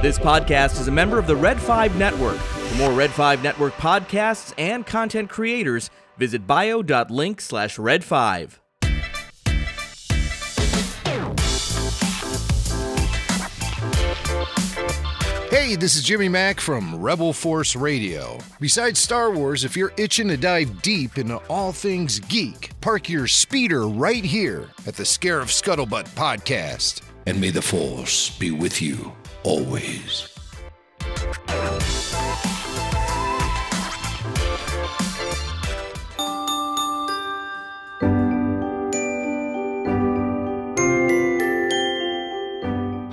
This podcast is a member of the Red 5 Network. For more Red 5 Network podcasts and content creators, visit bio.link slash red 5. Hey, this is Jimmy Mack from Rebel Force Radio. Besides Star Wars, if you're itching to dive deep into all things geek, park your speeder right here at the Scarif Scuttlebutt podcast. And may the Force be with you always.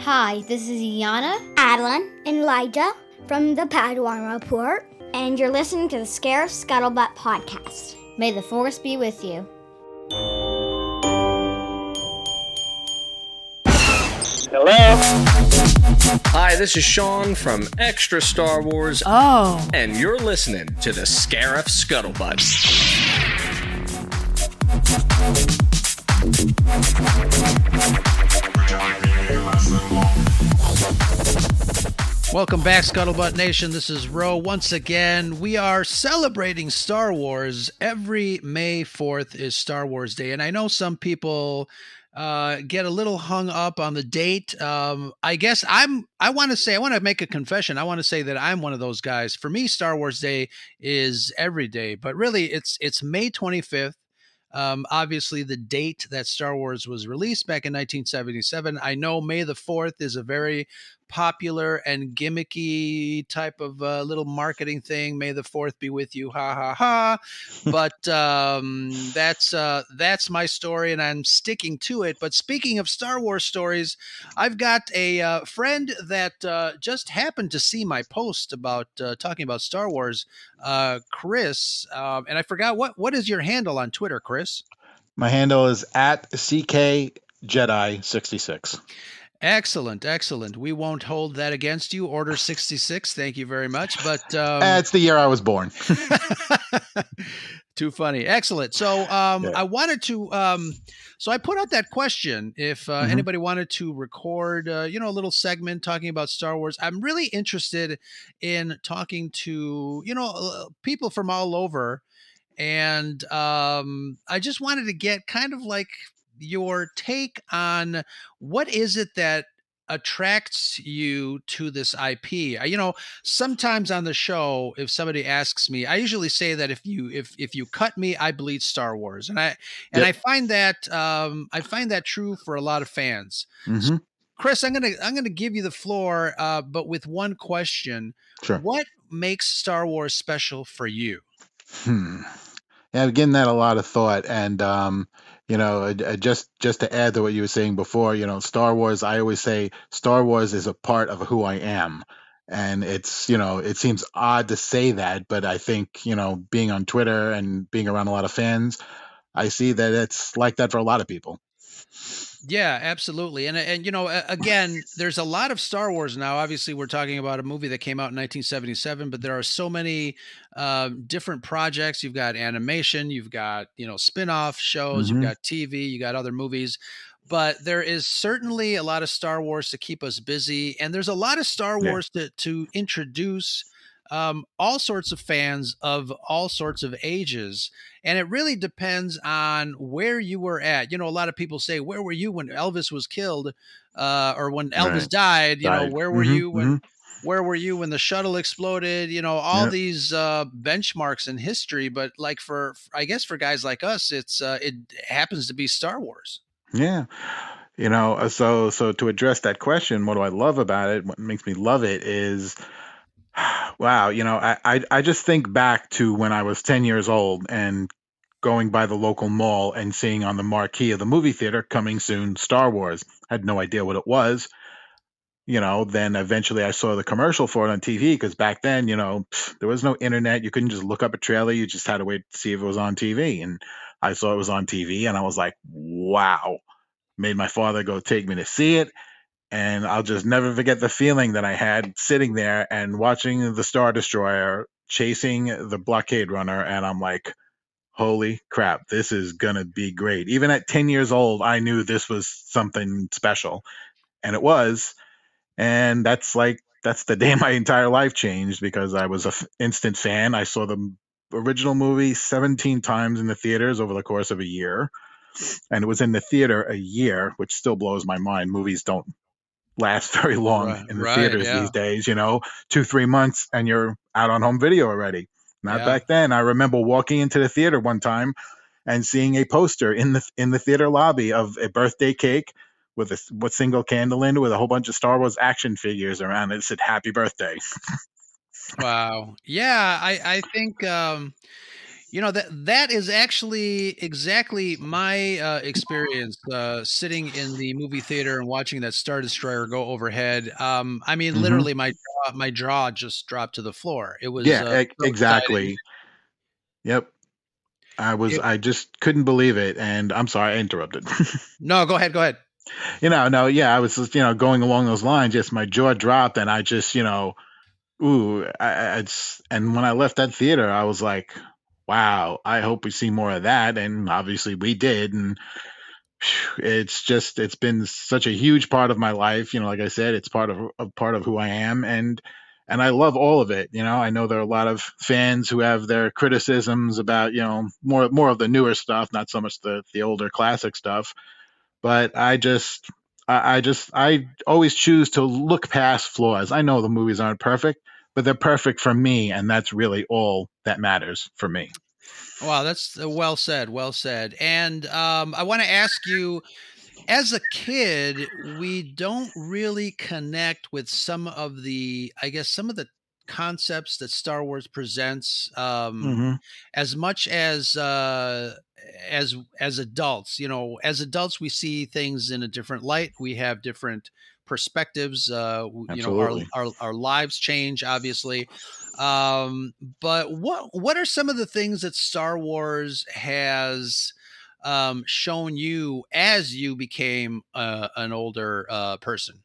Hi, this is Iana Adeline and Elijah from the Padawan Report, and you're listening to the Scarif Scuttlebutt podcast. May the Force be with you. Hello. Hi, this is Sean from Extra Star Wars. Oh. And you're listening to the Scarif Scuttlebutt. Welcome back, Scuttlebutt Nation. This is Ro once again. We are celebrating Star Wars. Every May 4th is Star Wars Day. And I know some people uh, get a little hung up on the date. Um, I guess I'm, I want to say, I want to make a confession. I want to say that I'm one of those guys. For me, Star Wars Day is every day, but really it's, it's May 25th. Um, obviously, the date that Star Wars was released back in 1977. I know May the 4th is a very popular and gimmicky type of uh, little marketing thing. May the fourth be with you, ha ha ha. but um, that's uh, that's my story, and I'm sticking to it. But speaking of Star Wars stories, I've got a uh, friend that uh, just happened to see my post about uh, talking about Star Wars, uh, Chris, um, and I forgot what what is your handle on Twitter, Chris? My handle is at ck Jedi sixty six. Excellent, excellent. We won't hold that against you. Order 66. Thank you very much. But um, it's the year I was born. too funny. Excellent. So um, yeah. I wanted to. Um, so I put out that question if uh, mm-hmm. anybody wanted to record, uh, you know, a little segment talking about Star Wars. I'm really interested in talking to you know uh, people from all over, and um, I just wanted to get kind of like your take on what is it that attracts you to this IP. You know, sometimes on the show if somebody asks me, I usually say that if you if if you cut me, I bleed Star Wars. And I and yep. I find that um I find that true for a lot of fans. Mm-hmm. So, Chris, I'm going to I'm going to give you the floor uh but with one question. Sure. What makes Star Wars special for you? Hmm. Yeah, I'm getting that a lot of thought and um you know uh, uh, just just to add to what you were saying before you know star wars i always say star wars is a part of who i am. And it's you know it seems odd to say that but i think you know being on twitter and being around a lot of fans i see that it's like that for a lot of people yeah, absolutely. And and you know, again, there's a lot of Star Wars now. Obviously, we're talking about a movie that came out in 1977, but there are so many uh, different projects. You've got animation, you've got you know spin-off shows, mm-hmm. you've got TV, you got other movies. But there is certainly a lot of Star Wars to keep us busy, and there's a lot of Star Wars yeah. to to introduce um, all sorts of fans of all sorts of ages. And it really depends on where you were at. You know, a lot of people say, Where were you when Elvis was killed? Uh, or when Elvis right. died, you died. know, where were mm-hmm, you when mm-hmm. where were you when the shuttle exploded? You know, all yep. these uh, benchmarks in history. But like for, I guess for guys like us, it's uh, it happens to be Star Wars. Yeah. You know, uh, so so to address that question, what do I love about it? What makes me love it is Wow, you know, I, I I just think back to when I was 10 years old and going by the local mall and seeing on the marquee of the movie theater coming soon Star Wars. I had no idea what it was. You know, then eventually I saw the commercial for it on TV because back then, you know, there was no internet. You couldn't just look up a trailer. You just had to wait to see if it was on TV. And I saw it was on TV and I was like, wow. Made my father go take me to see it and I'll just never forget the feeling that I had sitting there and watching the Star Destroyer chasing the blockade runner. And I'm like, holy crap, this is to be great. Even at 10 years old, I knew this was something special. And it was. And that's like that's the day my entire life changed because I was a instant fan. I saw the original movie 17 times in the theaters over the course of a year. And it was in the theater a year, which still blows my mind. Movies don't last very long Right, in the right, theaters yeah. these days, you know, two, three months and you're out on home video already. Not Yeah. back then. I remember walking into the theater one time and seeing a poster in the in the theater lobby of a birthday cake with a with single candle in it with a whole bunch of Star Wars action figures around it. It said happy birthday. Wow. Yeah, I I think um you know that that is actually exactly my uh, experience uh, sitting in the movie theater and watching that Star Destroyer go overhead. Um, I mean, Mhm. literally, my jaw, my jaw just dropped to the floor. It was yeah, uh, e- so exactly. Yep. I was It- I just couldn't believe it and I'm sorry I interrupted. No, go ahead, go ahead. you know, no, yeah, I was just, you know, going along those lines, Yes, my jaw dropped and I just, you know, ooh, I, I- it's and when I left that theater, I was like, wow, I hope we see more of that. And obviously we did. And it's just it's been such a huge part of my life, you know, like I said, it's part of a part of who I am. And and I love all of it, you know. I know there are a lot of fans who have their criticisms about, you know, more more of the newer stuff, not so much the the older classic stuff. But I just I, I just I always choose to look past flaws. I know the movies aren't perfect, but they're perfect for me, and that's really all that matters for me. Wow, that's uh, well said. Well said. And um, I want to ask you, as a kid, we don't really connect with some of the, I guess, some of the concepts that Star Wars presents. Um, Mm-hmm. as much as uh as as adults you know as adults we see things in a different light we have different perspectives uh you know our, our our lives change obviously um but what what are some of the things that star wars has um shown you as you became uh, an older uh person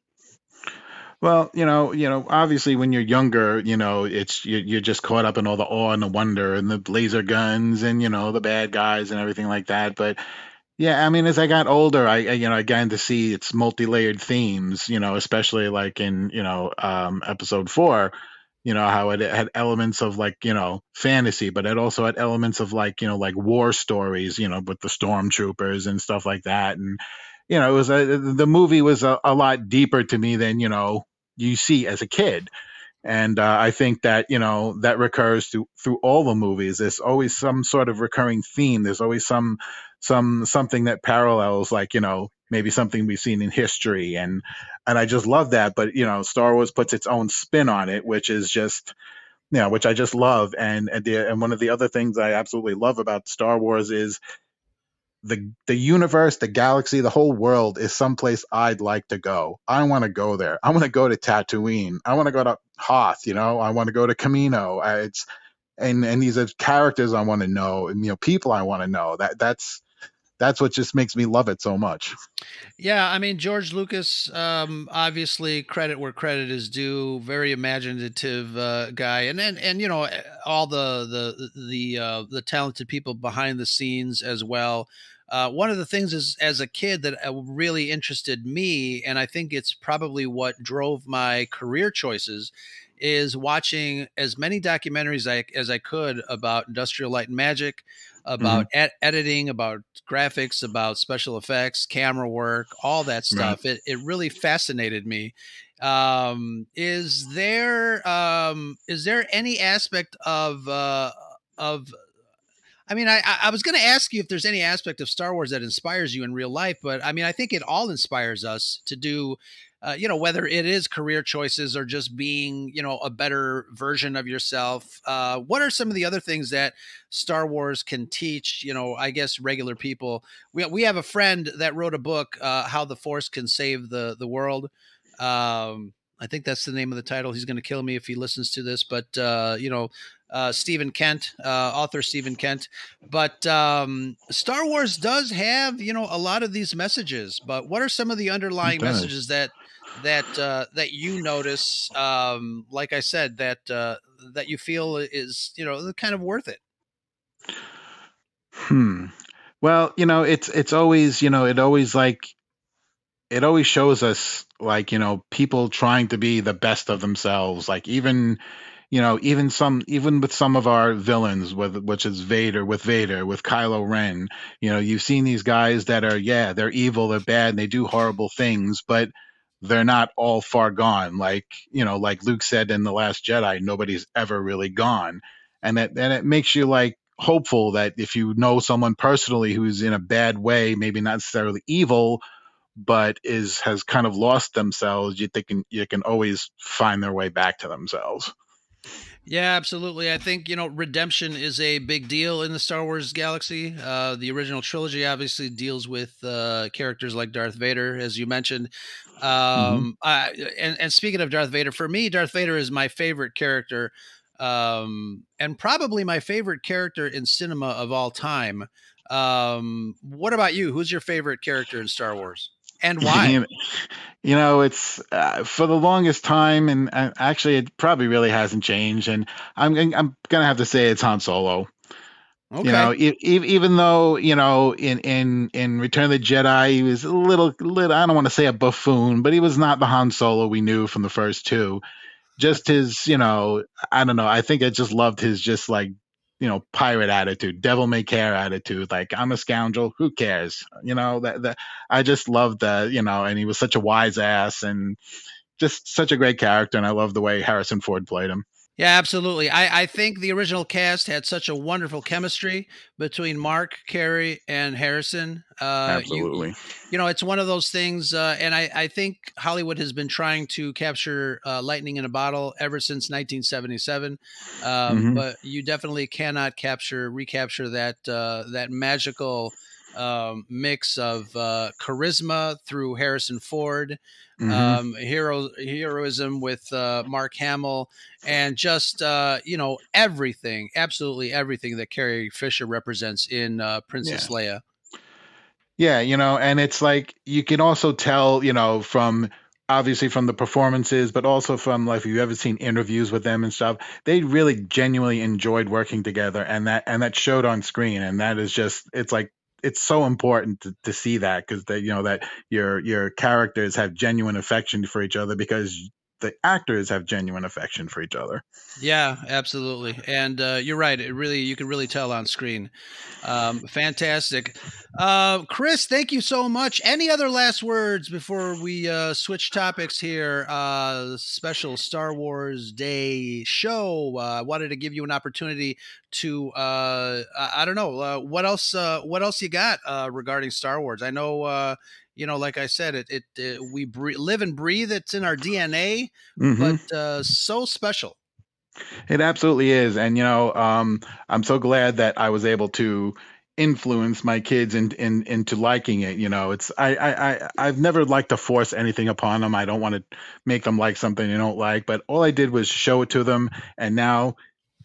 Well, you know, you know, obviously when you're younger, you know, it's you, you're just caught up in all the awe and the wonder and the laser guns and you know the bad guys and everything like that. But yeah, I mean, as I got older, I, I you know I began to see its multi-layered themes. You know, especially like in you know um, episode four. You know how it had elements of like you know fantasy, but it also had elements of like you know like war stories. You know, with the stormtroopers and stuff like that. And you know, it was a, the movie was a, a lot deeper to me than you know you see as a kid. And uh, I think that you know that recurs through through all the movies. There's always some sort of recurring theme. There's always some some something that parallels, like you know maybe something we've seen in history, and and I just love that. But you know, Star Wars puts its own spin on it, which is just you know, which I just love. And and, the, and one of the other things I absolutely love about Star Wars is the the universe, the galaxy, the whole world is someplace I'd like to go. I want to go there. I want to go to Tatooine. I want to go to Hoth. You know, I want to go to Kamino. It's and and these are characters I want to know, and you know, people I want to know. That that's that's what just makes me love it so much. Yeah, I mean George Lucas, um, obviously credit where credit is due. Very imaginative uh, guy, and and and you know all the the the uh, the talented people behind the scenes as well. Uh, one of the things is as a kid that uh, really interested me, and I think it's probably what drove my career choices, is watching as many documentaries I, as I could about industrial light and magic, about ed- editing, about graphics, about special effects, camera work, all that stuff. It it really fascinated me. Um, is there um, is there any aspect of uh, of I mean, I I was going to ask you if there's any aspect of Star Wars that inspires you in real life, but I mean, I think it all inspires us to do, uh, you know, whether it is career choices or just being, you know, a better version of yourself. Uh, what are some of the other things that Star Wars can teach? You know, I guess regular people. We we have a friend that wrote a book, uh, "How the Force Can Save the the World." Um, I think that's the name of the title. He's going to kill me if he listens to this, but uh, you know, uh, Stephen Kent, uh, author Stephen Kent. But um, Star Wars does have, you know, a lot of these messages. But what are some of the underlying messages that that uh, that you notice? Um, like I said, that uh, that you feel is, you know, kind of worth it. Hmm. Well, you know, it's it's always, you know, it always like it always shows us like you know people trying to be the best of themselves like even you know even some even with some of our villains with which is Vader with Vader with Kylo Ren you know you've seen these guys that are yeah they're evil they're bad and they do horrible things but they're not all far gone like you know like Luke said in the last Jedi nobody's ever really gone and it and it makes you like hopeful that if you know someone personally who's in a bad way maybe not necessarily evil but is has kind of lost themselves, you think you can always find their way back to themselves. Yeah, absolutely. I think you know redemption is a big deal in the Star Wars galaxy. Uh, the original trilogy obviously deals with uh, characters like Darth Vader, as you mentioned. Um, mm-hmm. I, and, and speaking of Darth Vader, for me, Darth Vader is my favorite character, um, and probably my favorite character in cinema of all time. Um, what about you? Who's your favorite character in Star Wars? And why? you know, it's uh, for the longest time, and uh, actually, it probably really hasn't changed. And I'm I'm gonna have to say it's Han Solo. Okay. You know, e- even though you know in in in Return of the Jedi he was a little little I don't want to say a buffoon, but he was not the Han Solo we knew from the first two. Just his, you know, I don't know. I think I just loved his just like you know pirate attitude devil may care attitude like i'm a scoundrel who cares? You know that, that i just loved that you know and he was such a wise ass and just such a great character and i love the way harrison ford played him yeah, absolutely. I, I think the original cast had such a wonderful chemistry between Mark, Carrie, and Harrison. Uh, absolutely. You, you, know, it's one of those things, uh, and I, I think Hollywood has been trying to capture uh, lightning in a bottle ever since 1977. Um, mm-hmm. But you definitely cannot capture, recapture that uh, that magical um, mix of uh, charisma through Harrison Ford, mm-hmm. um, hero heroism with uh, Mark Hamill, and just uh, you know everything, absolutely everything that Carrie Fisher represents in uh, Princess yeah. Leia. Yeah, you know, and it's like you can also tell, you know, from obviously from the performances, but also from like if you've ever seen interviews with them and stuff, they really genuinely enjoyed working together, and that and that showed on screen, and that is just it's like it's so important to, to see that because that you know that your your characters have genuine affection for each other because the actors have genuine affection for each other. Yeah, absolutely, and uh, you're right. It really you can really tell on screen. Um, fantastic, uh, Chris. Thank you so much. Any other last words before we uh, switch topics here? Uh, special Star Wars Day show. Uh, I wanted to give you an opportunity to uh, I, I, don't know what else what else you got regarding Star Wars. I know you know, like I said, it, it, it we bre- live and breathe. It's in our DNA, mm-hmm. but uh, so special. It absolutely is, and you know, um, I'm so glad that I was able to influence my kids in, in, into liking it. You know, it's I, I I I've never liked to force anything upon them. I don't want to make them like something they don't like, but all I did was show it to them, and now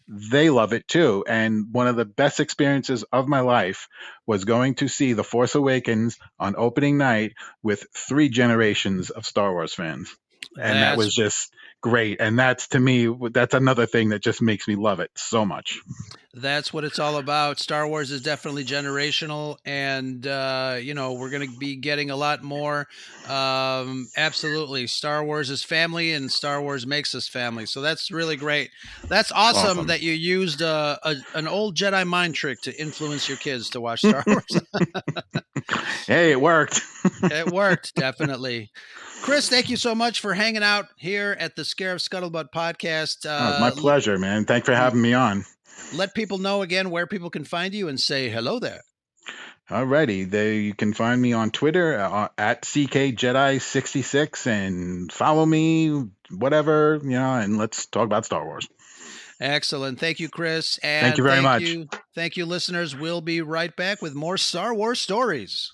they love it too. And one of the best experiences of my life was going to see The Force Awakens on opening night with three generations of Star Wars fans. And that's, that was just great. And that's to me, that's another thing that just makes me love it so much. That's what it's all about. Star Wars is definitely generational, and uh, you know we're going to be getting a lot more. Um, absolutely, Star Wars is family, and Star Wars makes us family. So that's really great. That's awesome, awesome. that you used uh, a, an old Jedi mind trick to influence your kids to watch Star Wars. hey, it worked. it worked definitely. Chris, thank you so much for hanging out here at the Scarif Scuttlebutt podcast. Uh, oh, my pleasure, man. Thanks for having me on. Let people know again where people can find you and say hello there. Alrighty, there you can find me on Twitter uh, at ckjedi66 and follow me, whatever you know, and let's talk about Star Wars. Excellent, thank you, Chris. And thank you very thank much. You, thank you, listeners. We'll be right back with more Star Wars stories.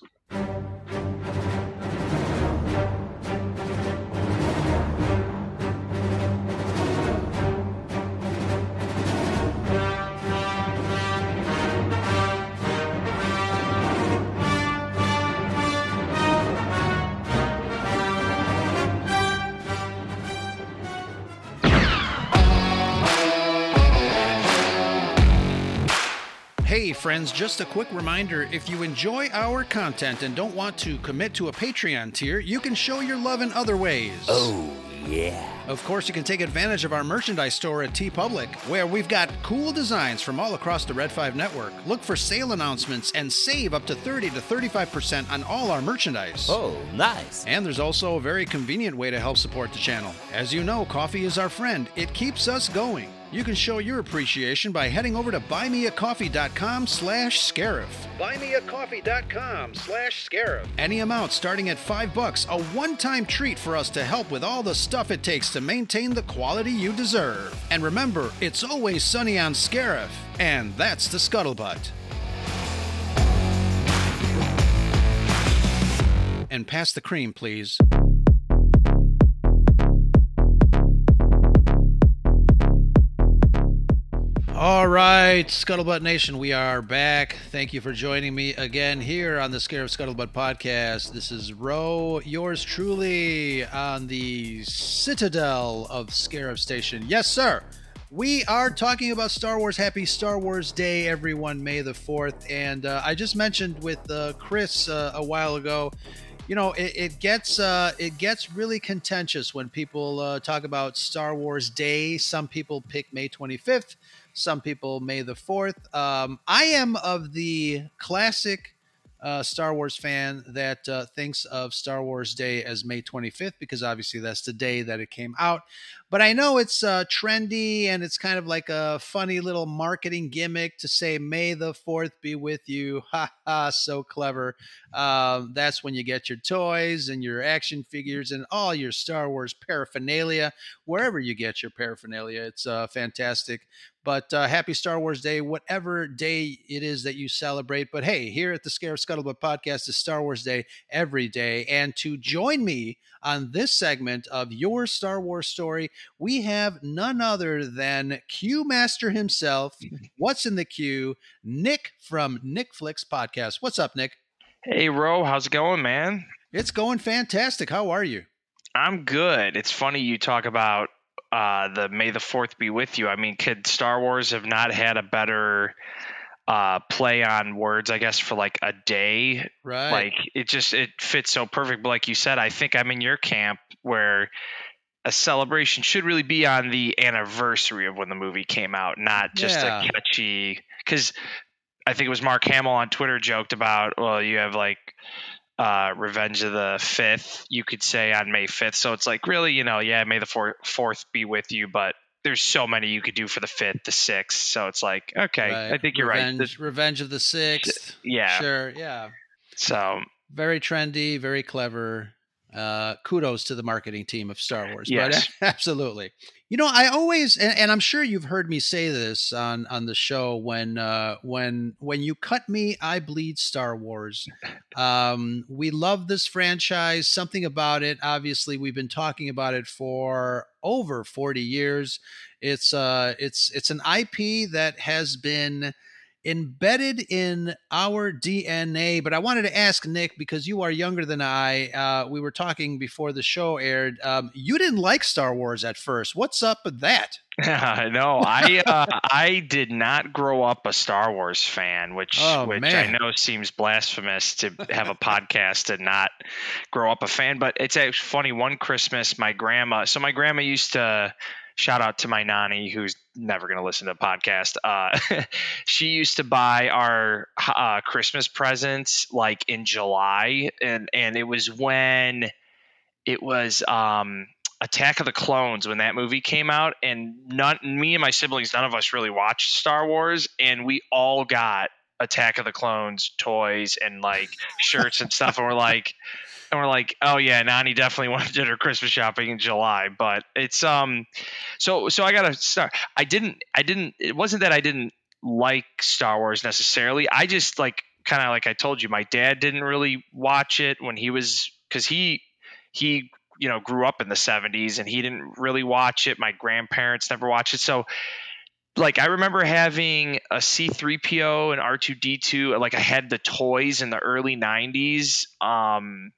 Hey, friends, just a quick reminder if you enjoy our content and don't want to commit to a Patreon tier, you can show your love in other ways. Oh, yeah. Of course, you can take advantage of our merchandise store at TeePublic, where we've got cool designs from all across the Red 5 network. Look for sale announcements and save up to 30 to 35% on all our merchandise. Oh, nice. And there's also a very convenient way to help support the channel. As you know, coffee is our friend. It keeps us going. You can show your appreciation by heading over to buymeacoffee.com slash scarif. Buymeacoffee.com slash scarif. Any amount starting at five bucks, a one-time treat for us to help with all the stuff it takes to maintain the quality you deserve. And remember, it's always sunny on Scarif, and that's the scuttlebutt. And pass the cream, please. All right, Scuttlebutt Nation, we are back. Thank you for joining me again here on the Scarif Scuttlebutt podcast. This is Ro, yours truly, on the Citadel of Scarif Station. Yes, sir. We are talking about Star Wars. Happy Star Wars Day, everyone, May the 4th. And uh, I just mentioned with uh, Chris uh, a while ago you know it, it gets uh, it gets really contentious when people uh, talk about Star Wars Day. Some people pick May 25th, some people May the 4th. Um, I am of the classic uh, Star Wars fan that uh, thinks of Star Wars Day as May 25th because obviously that's the day that it came out. But I know it's uh, trendy and it's kind of like a funny little marketing gimmick to say May the 4th be with you. Ha ha, so clever. Um, that's when you get your toys and your action figures and all your Star Wars paraphernalia, wherever you get your paraphernalia. It's uh, fantastic. But uh, happy Star Wars Day, whatever day it is that you celebrate. But hey, here at the Scarif Scuttlebutt podcast is Star Wars Day every day. And to join me on this segment of Your Star Wars Story, we have none other than Q Master himself. What's in the queue? Nick from Nick Flicks Podcast. What's up, Nick? Hey, Ro, how's it going, man? It's going fantastic. How are you? I'm good. It's funny you talk about uh, the May the Fourth be with you. I mean, could Star Wars have not had a better uh, play on words? I guess for like a day, right? Like it just it fits so perfect. But like you said, I think I'm in your camp where a celebration should really be on the anniversary of when the movie came out, not just Yeah. a catchy. Because I think it was Mark Hamill on Twitter joked about, well, you have like uh, Revenge of the Fifth, you could say on May fifth. So it's like really, you know, yeah, May the 4th be with you, but there's so many you could do for the fifth, the sixth. So it's like, okay, Right. I think you're Revenge, right. The- Revenge of the Sixth. yeah. Sure. Yeah. So Very trendy, very clever. Uh, kudos to the marketing team of Star Wars. Yes. But absolutely. You know, I always and, and I'm sure you've heard me say this on on the show when uh when when you cut me, I bleed Star Wars. Um we love this franchise, something about it. Obviously, we've been talking about it for over 40 years. It's uh it's it's an IP that has been embedded in our DNA. But I wanted to ask Nick because you are younger than I. Uh, we were talking before the show aired. Um, you didn't like Star Wars at first. What's up with that? no, I uh, I did not grow up a Star Wars fan, which Oh, which man. I know seems blasphemous to have a podcast and not grow up a fan. But it's actually funny. One Christmas, my grandma. So my grandma used to shout out to my nanny, who's never going to listen to the podcast. Uh, she used to buy our uh, Christmas presents like in July, and and it was when it was um Attack of the Clones when that movie came out, and none, me and my siblings, none of us really watched Star Wars, and we all got Attack of the Clones toys and like shirts and stuff, and we're like, and we're like, oh yeah, Nani definitely did her Christmas shopping in July, but it's um, so so I gotta start. I didn't, I didn't. It wasn't that I didn't like Star Wars necessarily. I just like kind of like I told you, my dad didn't really watch it when he was because he he you know grew up in the 70s and he didn't really watch it my grandparents never watched it so like i remember having a c3po and r2d2 like i had the toys in the early 90s um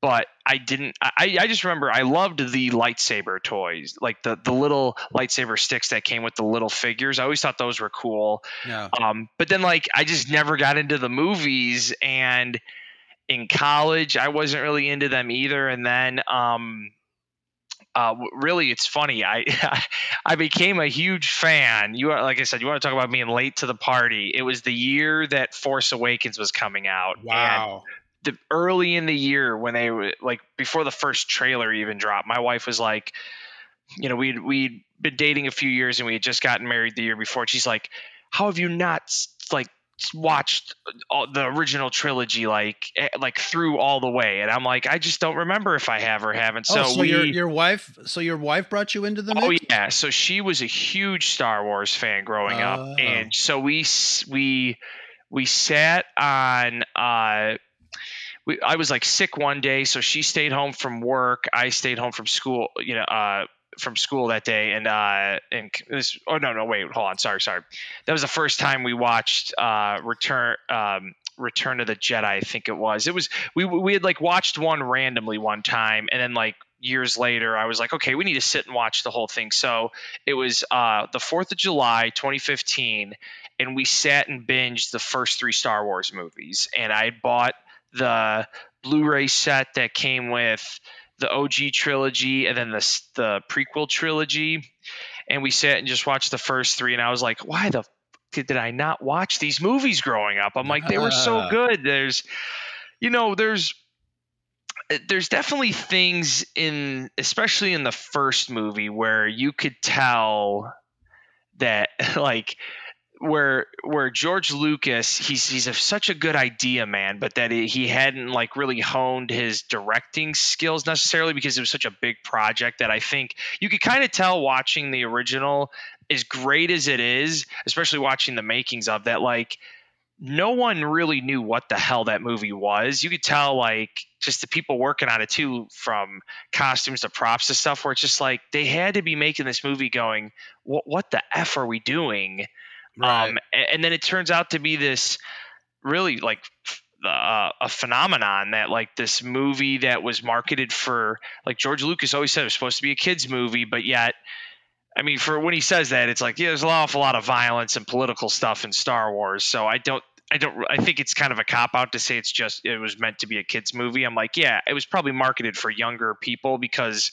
but I didn't. I, I just remember I loved the lightsaber toys, like the the little lightsaber sticks that came with the little figures. I always thought those were cool. Yeah. Um, but then like I just never got into the movies, and in college I wasn't really into them either. And then um, uh, really, it's funny. I I became a huge fan. You are like I said, you want to talk about being late to the party. It was the year that Force Awakens was coming out. Wow. The early in the year when they were like before the first trailer even dropped, my wife was like, you know, we'd we'd been dating a few years and we had just gotten married the year before. She's like, how have you not like watched all, the original trilogy like eh, like through all the way? And i'm like i just don't remember if i have or haven't. So, oh, so we, your your wife so your wife brought you into the oh yeah. So she was a huge star wars fan growing Oh. up and so we we we sat on uh we, I was like sick one day, so she stayed home from work. I stayed home from school, you know, uh, from school that day, and uh, and this. Oh no, no, wait, hold on, sorry, sorry. That was the first time we watched uh, Return. Um, Return of the Jedi, I think it was. It was we we had like watched one randomly one time, and then like years later, I was like, okay, we need to sit and watch the whole thing. So it was uh, the Fourth of July, 2015, and we sat and binged the first three Star Wars movies, and I bought the Blu-ray set that came with the OG trilogy and then the the prequel trilogy, and we sat and just watched the first three. And I was like, why the f- did I not watch these movies growing up? I'm like, they were so Ah. good. There's, you know, there's there's definitely things in especially in the first movie where you could tell that like where where George Lucas he's he's a, such a good idea man but that he, hadn't like really honed his directing skills necessarily because it was such a big project that I think you could kind of tell watching the original as great as it is especially watching the makings of that like no one really knew what the hell that movie was. You could tell, like, just the people working on it too, from costumes to props to stuff, where it's just like they had to be making this movie going, what, what the F are we doing? Right. Um, a- and then it turns out to be this really like uh, a phenomenon that like this movie that was marketed for like George Lucas always said it was supposed to be a kids movie, but yet I mean, for when he says that, it's like yeah, there's an awful lot of violence and political stuff in Star Wars. So I don't, I don't, I think it's kind of a cop out to say it's just it was meant to be a kids movie. I'm like, yeah, it was probably marketed for younger people because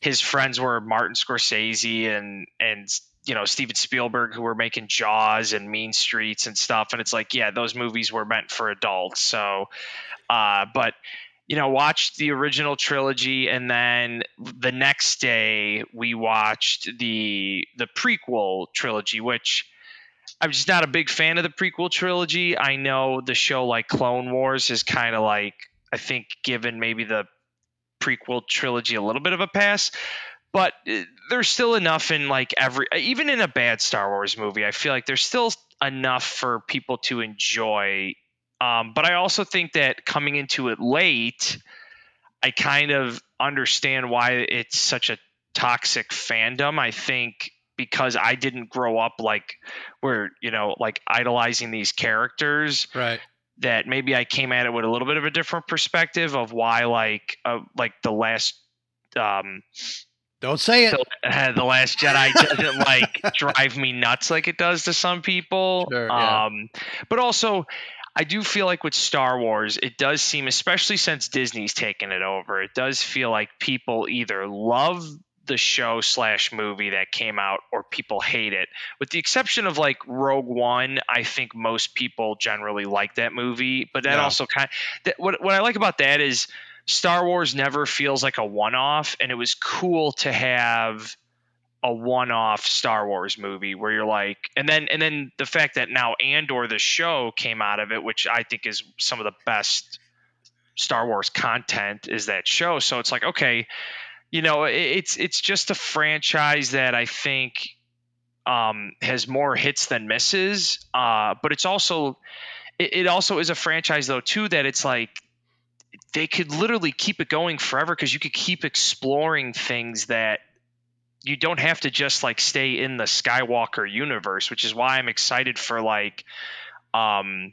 his friends were Martin Scorsese and and you know Steven Spielberg who were making Jaws and Mean Streets and stuff. And it's like, yeah, those movies were meant for adults. So, uh, but you know, watched the original trilogy, and then the next day we watched the the prequel trilogy, which I'm just not a big fan of the prequel trilogy. I know the show like Clone Wars is kind of like I think given maybe the prequel trilogy a little bit of a pass, but uh, there's still enough in like every even in a bad Star Wars movie, I feel like there's still enough for people to enjoy um, but I also think that coming into it late, I kind of understand why it's such a toxic fandom. I think because I didn't grow up like where, you know, like idolizing these characters right. that maybe I came at it with a little bit of a different perspective of why like uh, like the last um Don't say it. the, the last Jedi doesn't like drive me nuts like it does to some people. Sure, yeah. Um, but also, I do feel like with Star Wars, it does seem, especially since Disney's taken it over, it does feel like people either love the show slash movie that came out or people hate it. With the exception of like Rogue One, I think most people generally like that movie. But that also kind that, what what I like about that is Star Wars never feels like a one off, and it was cool to have a one-off Star Wars movie where you're like, and then and then the fact that now Andor the show came out of it, which I think is some of the best Star Wars content is that show. So it's like, okay, you know, it, it's it's just a franchise that I think um, has more hits than misses, uh, but it's also it, it also is a franchise though too that it's like they could literally keep it going forever because you could keep exploring things that you don't have to just like stay in the Skywalker universe, which is why I'm excited for like um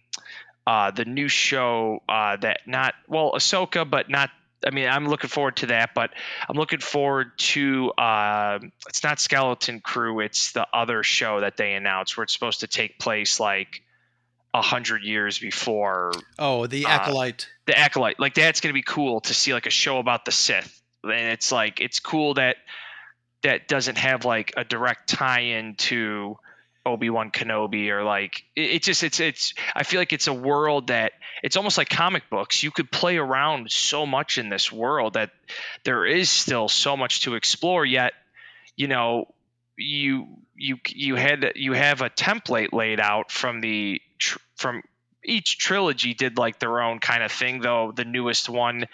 uh the new show uh that not well Ahsoka but not I mean, I'm looking forward to that, but I'm looking forward to uh, it's not Skeleton Crew, it's the other show that they announced where it's supposed to take place like a hundred years before. Oh, the uh, acolyte. The acolyte. Like that's going to be cool to see like a show about the sith. And it's like it's cool that that doesn't have like a direct tie-in to obi-wan kenobi or like it, it just it's it's i feel like it's a world that it's almost like comic books. You could play around so much in this world that there is still so much to explore yet you know you you you had you have a template laid out from the from each trilogy did like their own kind of thing though the newest one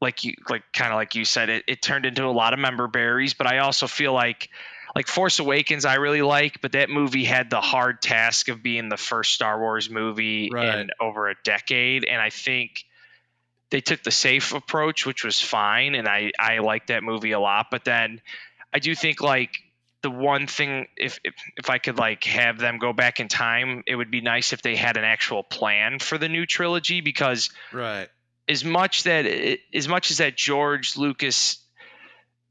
like you like kind of like you said it, it turned into a lot of member berries but i also feel like like force awakens i really like but that movie had the hard task of being the first star wars movie Right. in over a decade and i think they took the safe approach which was fine and i i like that movie a lot but then i do think like the one thing if, if if I could like have them go back in time, it would be nice if they had an actual plan for the new trilogy because Right. as much that as much as that George Lucas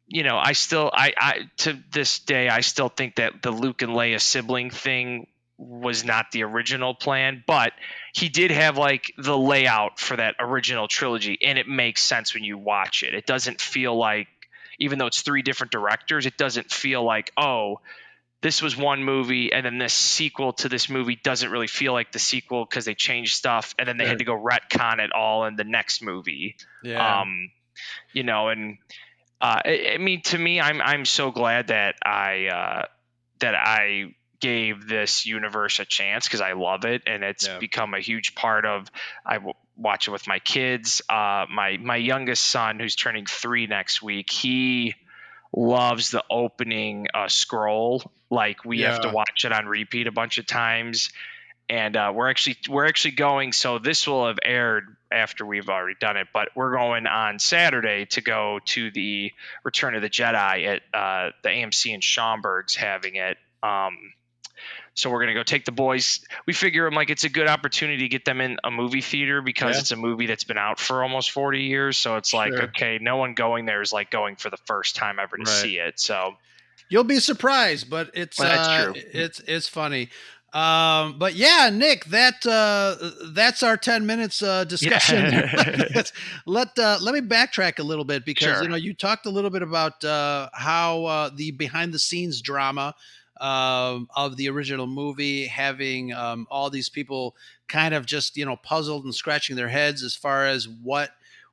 you know, I still I I to this day I still think that the Luke and Leia sibling thing was not the original plan, but he did have like the layout for that original trilogy and it makes sense when you watch it. It doesn't feel like even though it's three different directors, it doesn't feel like, oh, this was one movie and then this sequel to this movie doesn't really feel like the sequel because they changed stuff and then they had to go retcon it all in the next movie. Yeah. Um, you know, and uh, I, I mean, to me, I'm I'm so glad that I uh, that I gave this universe a chance because I love it and it's Yeah. become a huge part of. I w- watch it with my kids. Uh, my my youngest son, who's turning three next week, he loves the opening uh, scroll. Like we have to watch it on repeat a bunch of times and uh, we're actually we're actually going. So this will have aired after we've already done it, but we're going on Saturday to go to the Return of the Jedi at uh, the AMC in Schaumburg's having it. Um, so we're gonna go take the boys. We figure I'm like it's a good opportunity to get them in a movie theater because Yeah. it's a movie that's been out for almost 40 years. So it's like Sure. okay, no one going there is like going for the first time ever to Right. see it. So You'll be surprised, but it's Well, that's uh, true. it's it's funny. Um, but yeah, Nick, that uh, that's our ten minutes uh, discussion. Let's- let uh, let me backtrack a little bit because Sure. you know you talked a little bit about uh, how uh, the behind the scenes drama um, of the original movie, having um, all these people kind of just you know puzzled and scratching their heads as far as what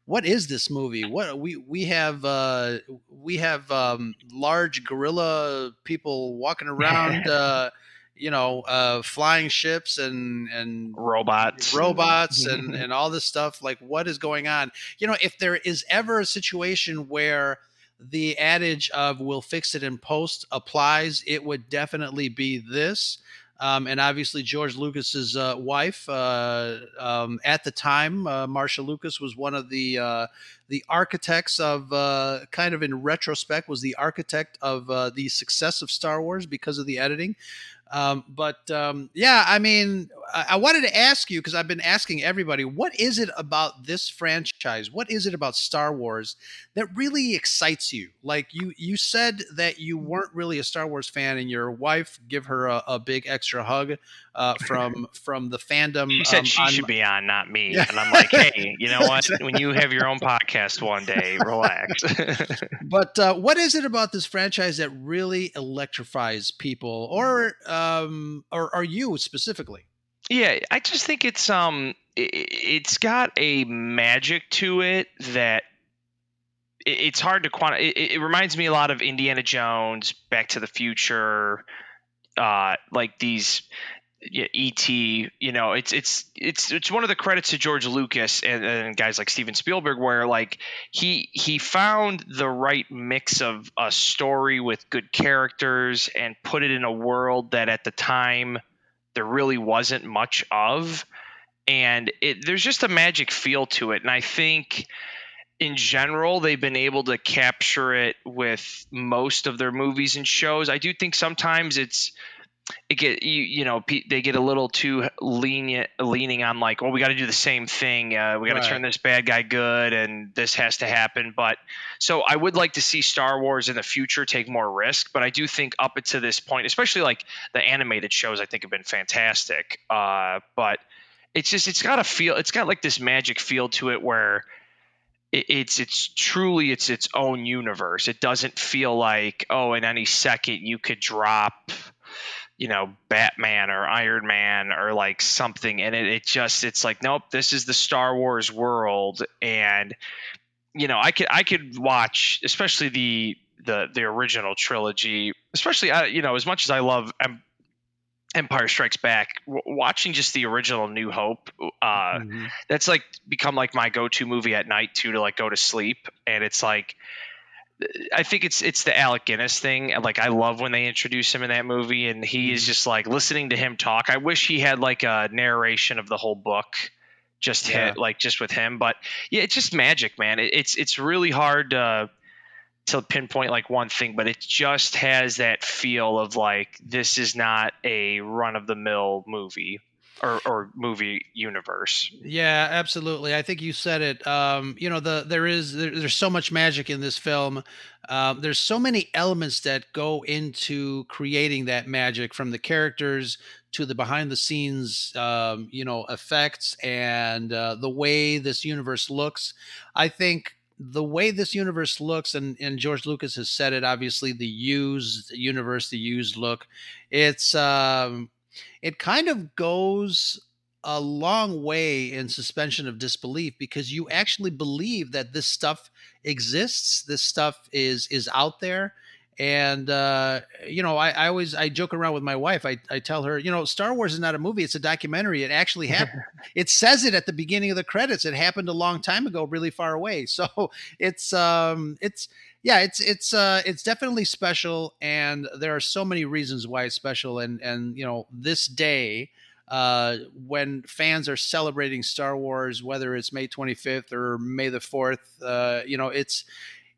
what is this movie? What we we have uh, we have um, large gorilla people walking around, uh, you know, uh, flying ships and and robots, robots and and all this stuff. Like, what is going on? You know, if there is ever a situation where the adage of "we'll fix it in post" applies, it would definitely be this. Um, and obviously, George Lucas's uh, wife, uh, um, at the time, uh, Marcia Lucas was one of the uh, the architects of, uh, kind of in retrospect, was the architect of uh, the success of Star Wars because of the editing. Um, but um, yeah, I mean, I, I wanted to ask you because I've been asking everybody, what is it about this franchise? What is it about Star Wars that really excites you? Like you, you said that you weren't really a Star Wars fan, and your wife give her a, a big extra hug uh, from from the fandom. She said um, she on- should be on, not me. Yeah. And I'm like, hey, you know what? When you have your own podcast one day, relax. But uh, what is it about this franchise that really electrifies people, or um, or are you specifically? yeah, I just think it's um, it's got a magic to it that it's hard to quantify. It, it reminds me a lot of Indiana Jones, Back to the Future, uh, like these ET, you know, it's it's it's it's one of the credits to George Lucas and, and guys like Steven Spielberg, where like he he found the right mix of a story with good characters and put it in a world that at the time there really wasn't much of, and it there's just a magic feel to it, and I think in general they've been able to capture it with most of their movies and shows. I do think sometimes it's it get you you know they get a little too lenient leaning on like well we got to do the same thing uh, we got to Right. turn this bad guy good and this has to happen but so i would like to see star wars in the future take more risk but i do think up to this point especially like the animated shows i think have been fantastic uh, but it's just it's got a feel it's got like this magic feel to it where it's it's truly it's its own universe it doesn't feel like oh in any second you could drop you know batman or iron man or like something and it, it just it's like nope this is the star wars world and you know i could i could watch especially the the the original trilogy especially uh, you know as much as i love em- empire strikes back w- watching just the original new hope uh Mhm. that's like become like my go-to movie at night too to like go to sleep and it's like I think it's it's the Alec Guinness thing. Like I love when they introduce him in that movie, and he is just like listening to him talk. I wish he had like a narration of the whole book, just Yeah. hit like just with him. But yeah, it's just magic, man. It, it's it's really hard to to pinpoint like one thing, but it just has that feel of like this is not a run of the mill movie or or movie universe. Yeah, absolutely. I think you said it. Um, you know, the there is there, there's so much magic in this film. Um, there's so many elements that go into creating that magic, from the characters to the behind the scenes, um, you know, effects and uh, the way this universe looks. I think the way this universe looks, and and George Lucas has said it. Obviously, the used universe, the used look. It's um, it kind of goes a long way in suspension of disbelief because you actually believe that this stuff exists this stuff is is out there. And uh you know I, I always i joke around with my wife. I, I tell her you know star wars is not a movie it's a documentary. It actually happened. It says it at the beginning of the credits. It happened a long time ago really far away. So it's um it's yeah it's it's uh it's definitely special and there are so many reasons why it's special and and you know this day uh when fans are celebrating star wars whether it's may 25th or may the 4th uh you know it's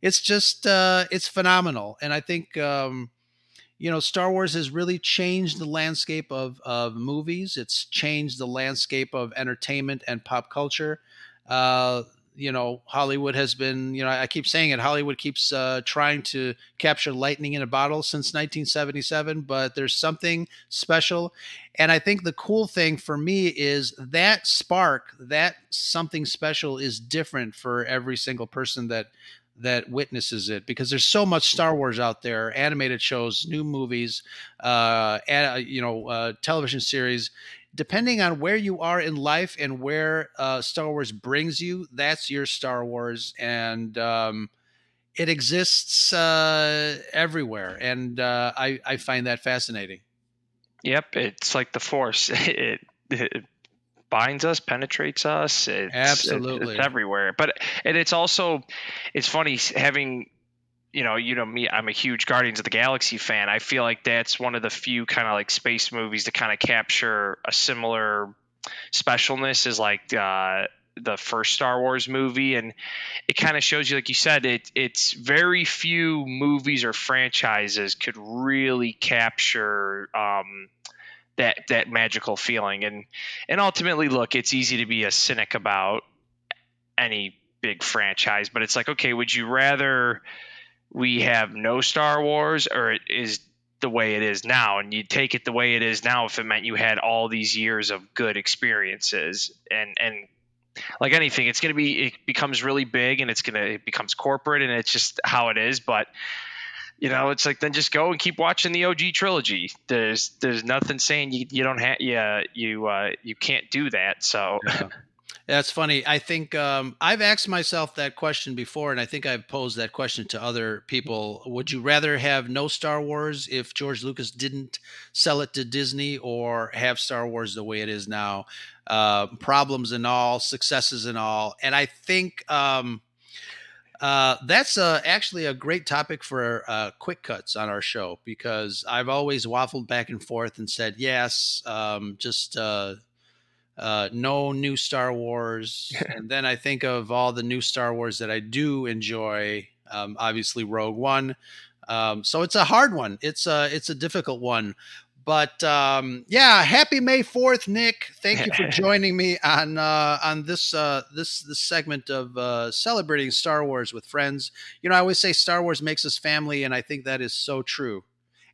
it's just uh it's phenomenal and i think um you know star wars has really changed the landscape of of movies. It's changed the landscape of entertainment and pop culture. Uh you know hollywood has been you know i keep saying it hollywood keeps uh, trying to capture lightning in a bottle since 1977 but there's something special and i think the cool thing for me is that spark that something special is different for every single person that that witnesses it because there's so much Star Wars out there, animated shows, new movies, uh, you know, uh, television series. Depending on where you are in life and where uh, Star Wars brings you, that's your Star Wars, and um, it exists uh, everywhere, and uh, I I find that fascinating. Yep, it's like the force. It, it binds us, penetrates us. It's, Absolutely. it's everywhere. But and it's also, it's funny having, you know, you know me. I'm a huge Guardians of the Galaxy fan. I feel like that's one of the few kind of like space movies to kind of capture a similar specialness as like uh, the first Star Wars movie, and it kind of shows you, like you said, it it's very few movies or franchises could really capture. Um, that that magical feeling and and ultimately look it's easy to be a cynic about any big franchise but it's like okay would you rather we have no star wars or it is the way it is now and you take it the way it is now if it meant you had all these years of good experiences and and like anything it's going to be it becomes really big and it's going to it becomes corporate and it's just how it is but you know, it's like then just go and keep watching the OG trilogy. There's there's nothing saying you, you don't have yeah you uh, you can't do that. So Yeah. That's funny. I think um, I've asked myself that question before, and I think I've posed that question to other people. Would you rather have no Star Wars if George Lucas didn't sell it to Disney, or have Star Wars the way it is now? Uh, problems and all, successes and all. And I think um, uh, that's uh, actually a great topic for uh, quick cuts on our show because I've always waffled back and forth and said yes, um, just uh, no new Star Wars, and then I think of all the new Star Wars that I do enjoy. Um, obviously, Rogue One. Um, so it's a hard one. It's a it's a difficult one. but um, yeah, happy May Fourth, Nick. Thank you for joining me on uh, on this uh, this this segment of uh, celebrating Star Wars with friends. You know, I always say Star Wars makes us family, and I think that is so true.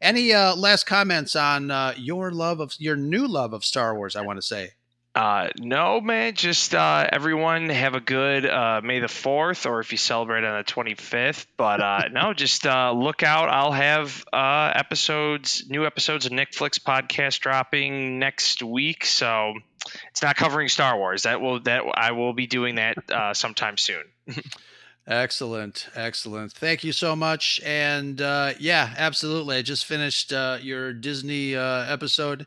Any uh, last comments on uh, your love of your new love of Star Wars? I want to say. Uh, no, man. Just uh, everyone have a good uh, May the Fourth, or if you celebrate on the twenty fifth. But uh, no, just uh, look out. I'll have uh, episodes, new episodes of Netflix podcast dropping next week. So it's not covering Star Wars. That will that I will be doing that uh, sometime soon. Excellent, excellent. Thank you so much. And uh, yeah, absolutely. I just finished uh, your Disney uh, episode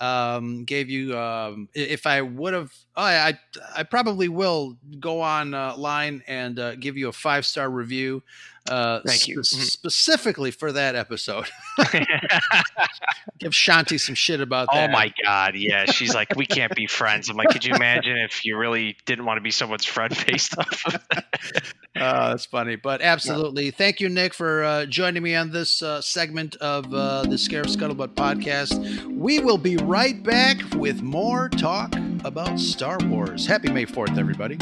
um, gave you um, if I would have I I probably will go on uh, line and uh, give you a five star review. Uh, Thank you. spe- specifically for that episode. Give Shanti some shit about that. Oh my god, yeah. She's like, we can't be friends. I'm like, could you imagine if you really didn't want to be someone's friend based off of that? Oh, that's funny. But absolutely. Thank you, Nick, for uh, joining me on this uh, segment of uh, the Scarif Scuttlebutt podcast. We will be right back with more talk about Star Wars. Happy May 4th, everybody.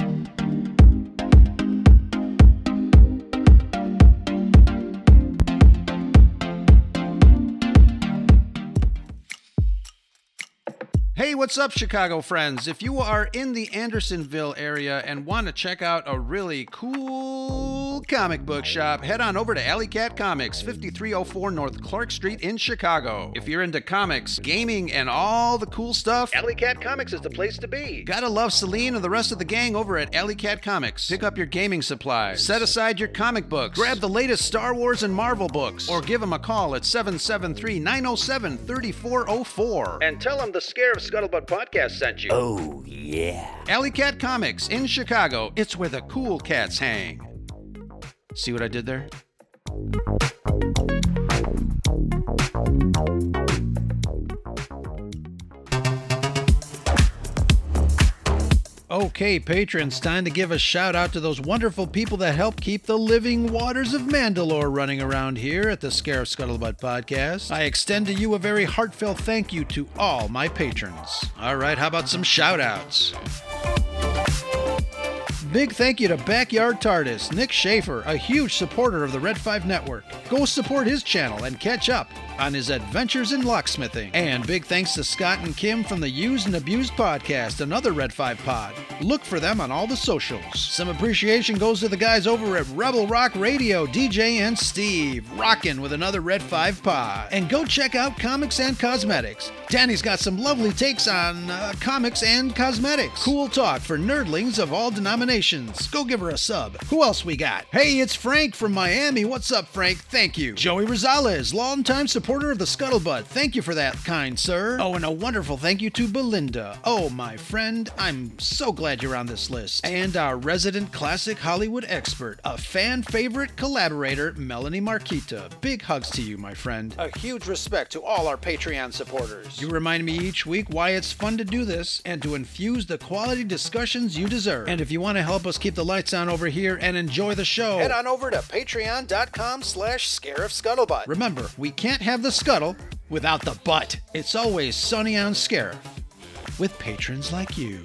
Hey, what's up, Chicago friends? If you are in the Andersonville area and want to check out a really cool comic book shop, head on over to Alley Cat Comics, 5304 North Clark Street in Chicago. If you're into comics, gaming, and all the cool stuff, Alley Cat Comics is the place to be. Gotta love Celine and the rest of the gang over at Alley Cat Comics. Pick up your gaming supplies, set aside your comic books, grab the latest Star Wars and Marvel books, or give them a call at 773 907 3404 and tell them the Scarif Scuttlebutt podcast sent you. Oh, yeah. Alley Cat Comics in Chicago. It's where the cool cats hang. See what I did there? Okay, patrons, time to give a shout out to those wonderful people that help keep the living waters of Mandalore running around here at the Scarif Scuttlebutt podcast. I extend to you a very heartfelt thank you to all my patrons. All right, how about some shout outs? Big thank you to Backyard TARDIS, Nick Schaefer, a huge supporter of the Red 5 Network. Go support his channel and catch up on his adventures in locksmithing. And big thanks to Scott and Kim from the Used and Abused podcast, another Red 5 pod. Look for them on all the socials. Some appreciation goes to the guys over at Rebel Rock Radio, DJ and Steve, rocking with another Red 5 pod. And go check out Comics and Cosmetics. Danny's got some lovely takes on uh, comics and cosmetics. Cool talk for nerdlings of all denominations. Go give her a sub. Who else we got? Hey, it's Frank from Miami. What's up, Frank? Thank you. Joey Rosales, longtime supporter of the Scuttlebutt. Thank you for that, kind sir. Oh, and a wonderful thank you to Belinda. Oh, my friend, I'm so glad you're on this list. And our resident classic Hollywood expert, a fan favorite collaborator, Melanie Marquita. Big hugs to you, my friend. A huge respect to all our Patreon supporters. You remind me each week why it's fun to do this and to infuse the quality discussions you deserve. And if you want to help us keep the lights on over here and enjoy the show, head on over to patreon.com slash scarif scuttlebutt. Remember, we can't have the scuttle without the butt. It's always sunny on Scarif with patrons like you.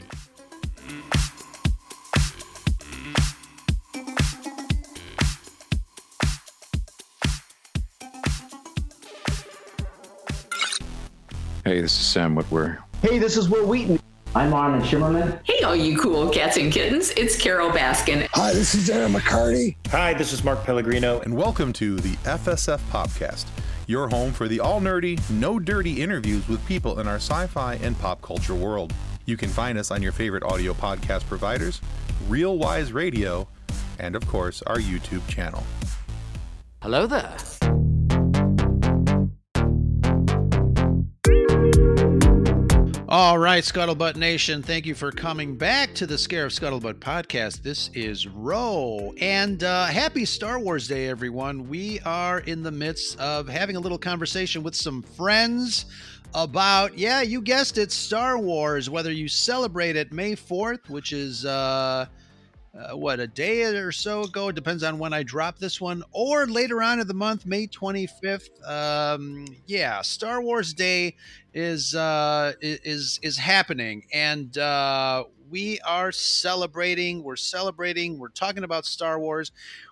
Hey, this is Sam Witwer. Hey, this is Wil Wheaton. I'm Armin Shimerman. Hey, all you cool cats and kittens, it's Carole Baskin. Hi, this is Darren McCarty. Hi, this is Mark Pellegrino. And welcome to the FSF Popcast, your home for the all nerdy, no dirty interviews with people in our sci fi and pop culture world. You can find us on your favorite audio podcast providers, Real Wise Radio, and of course, our YouTube channel. Hello there. All right, Scuttlebutt Nation, thank you for coming back to the Scarif Scuttlebutt podcast. This is Ro, and uh, happy Star Wars Day, everyone. We are in the midst of having a little conversation with some friends about, yeah, you guessed it, Star Wars. Whether you celebrate it May 4th, which is uh, uh, what a day or so ago. Depends on when I drop this one, or later on in the month, May 25th. Um, yeah, Star Wars Day is uh, is is happening, and uh, we are celebrating. We're celebrating. We're talking about Star Wars.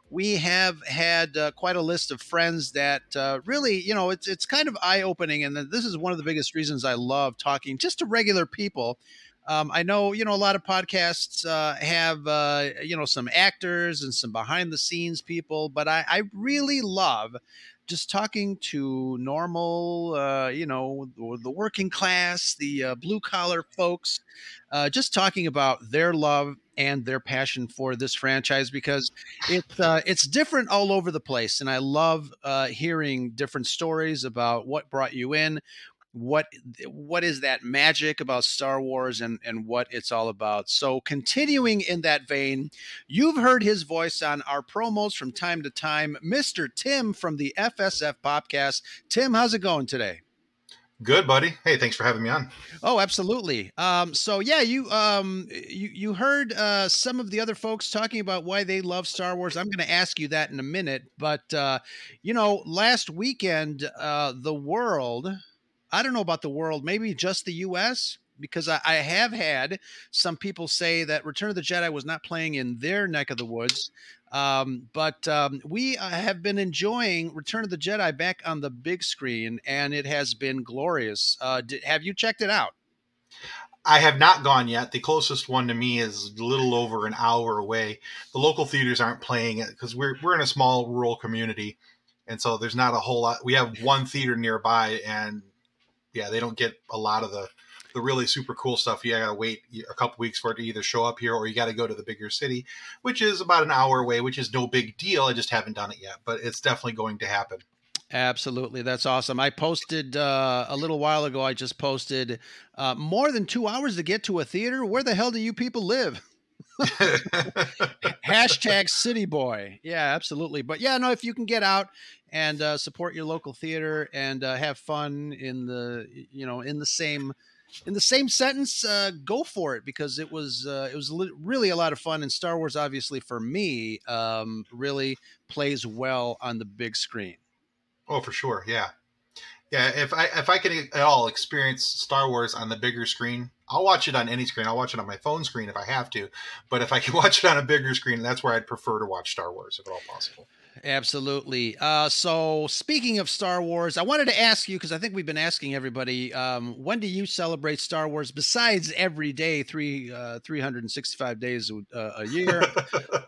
We have had uh, quite a list of friends that uh, really, you know, it's it's kind of eye opening, and this is one of the biggest reasons I love talking just to regular people um, I know, you know, a lot of podcasts uh, have, uh, you know, some actors and some behind the scenes people, but I, I really love just talking to normal, uh, you know, the working class, the uh, blue collar folks, uh, just talking about their love and their passion for this franchise because it's uh, it's different all over the place, and I love uh, hearing different stories about what brought you in, what what is that magic about Star Wars and and what it's all about. So continuing in that vein, you've heard his voice on our promos from time to time, Mr. Tim from the FSF Popcast. Tim, how's it going today? Good, buddy. Hey, thanks for having me on. Oh, absolutely. Um, so yeah, you um, you you heard uh, some of the other folks talking about why they love Star Wars. I'm going to ask you that in a minute, but uh, you know, last weekend, uh, the world I don't know about the world, maybe just the US, because I, I, have had some people say that Return of the Jedi was not playing in their neck of the woods. Um, but um, we uh, have been enjoying Return of the Jedi back on the big screen, and it has been glorious. Uh, did, have you checked it out? I have not gone yet. The closest one to me is a little over an hour away. The local theaters aren't playing it because we're we're in a small rural community, and so there's not a whole lot. We have one theater nearby, and yeah, they don't get a lot of the the really super cool stuff. You gotta wait a couple weeks for it to either show up here or you got to go to the bigger city, which is about an hour away, which is no big deal. I just haven't done it yet, but it's definitely going to happen. Absolutely, that's awesome. I posted uh, a little while ago. I just posted uh, more than two hours to get to a theater. Where the hell do you people live? Hashtag city boy. Yeah, absolutely. But yeah, no, if you can get out and uh, support your local theater and uh, have fun in the you know in the same in the same sentence uh, go for it because it was uh, it was li- really a lot of fun and star wars obviously for me um, really plays well on the big screen. Oh for sure yeah. Yeah if i if i can at all experience star wars on the bigger screen i'll watch it on any screen. I'll watch it on my phone screen if i have to but if i can watch it on a bigger screen that's where i'd prefer to watch star wars if at all possible Absolutely. Uh, so, speaking of Star Wars, I wanted to ask you because I think we've been asking everybody um, when do you celebrate Star Wars besides every day, three uh, 365 days uh, a year?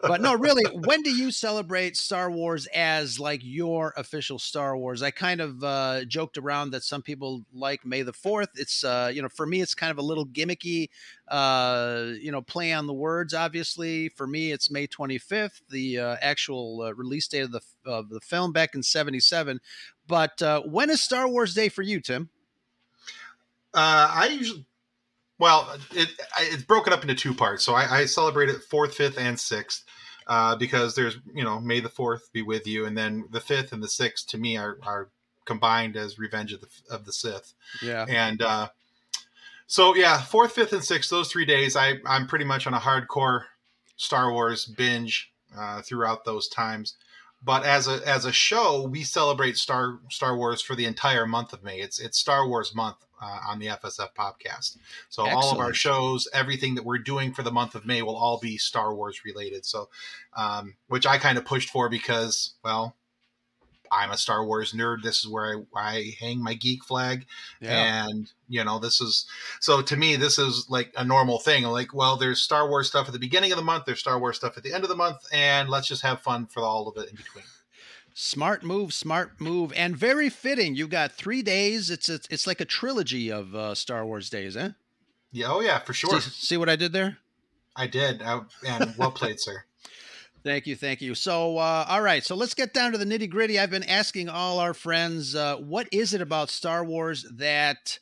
but no, really, when do you celebrate Star Wars as like your official Star Wars? I kind of uh, joked around that some people like May the 4th. It's, uh, you know, for me, it's kind of a little gimmicky uh, you know, play on the words. Obviously, for me, it's May 25th, the uh, actual uh, release date of the of the film back in '77. But uh, when is Star Wars Day for you, Tim? Uh, I usually, well, it it's broken up into two parts. So I, I celebrate it fourth, fifth, and sixth. Uh, because there's, you know, May the fourth be with you, and then the fifth and the sixth to me are, are combined as Revenge of the of the Sith. Yeah, and uh, so yeah, fourth, fifth, and sixth, those three days, I I'm pretty much on a hardcore Star Wars binge uh, throughout those times. But as a as a show, we celebrate Star Star Wars for the entire month of May. It's it's Star Wars month uh, on the FSF Popcast. So Excellent. all of our shows, everything that we're doing for the month of May will all be Star Wars related. So, um, which I kind of pushed for because, well, I'm a Star Wars nerd. This is where I, I hang my geek flag. Yeah. And, you know, this is so to me, this is like a normal thing. Like, well, there's Star Wars stuff at the beginning of the month, there's Star Wars stuff at the end of the month, and let's just have fun for all of it in between. Smart move, smart move, and very fitting. You got three days. It's a, it's like a trilogy of uh, Star Wars days, eh? Yeah, oh yeah, for sure. See, see what I did there? I did, I, and well played, sir. Thank you, thank you. So, uh, all right, so let's get down to the nitty gritty. I've been asking all our friends, uh, what is it about Star Wars that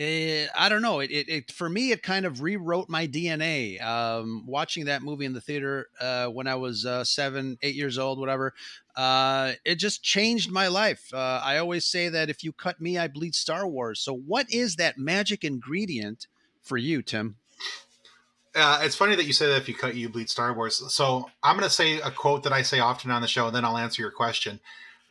uh, I don't know. It, it, it, for me, it kind of rewrote my DNA. Um, watching that movie in the theater uh, when I was uh, seven, eight years old, whatever, uh, it just changed my life. Uh, I always say that if you cut me, I bleed Star Wars. So, what is that magic ingredient for you, Tim? Uh, it's funny that you say that if you cut, you bleed Star Wars. So I'm going to say a quote that I say often on the show, and then I'll answer your question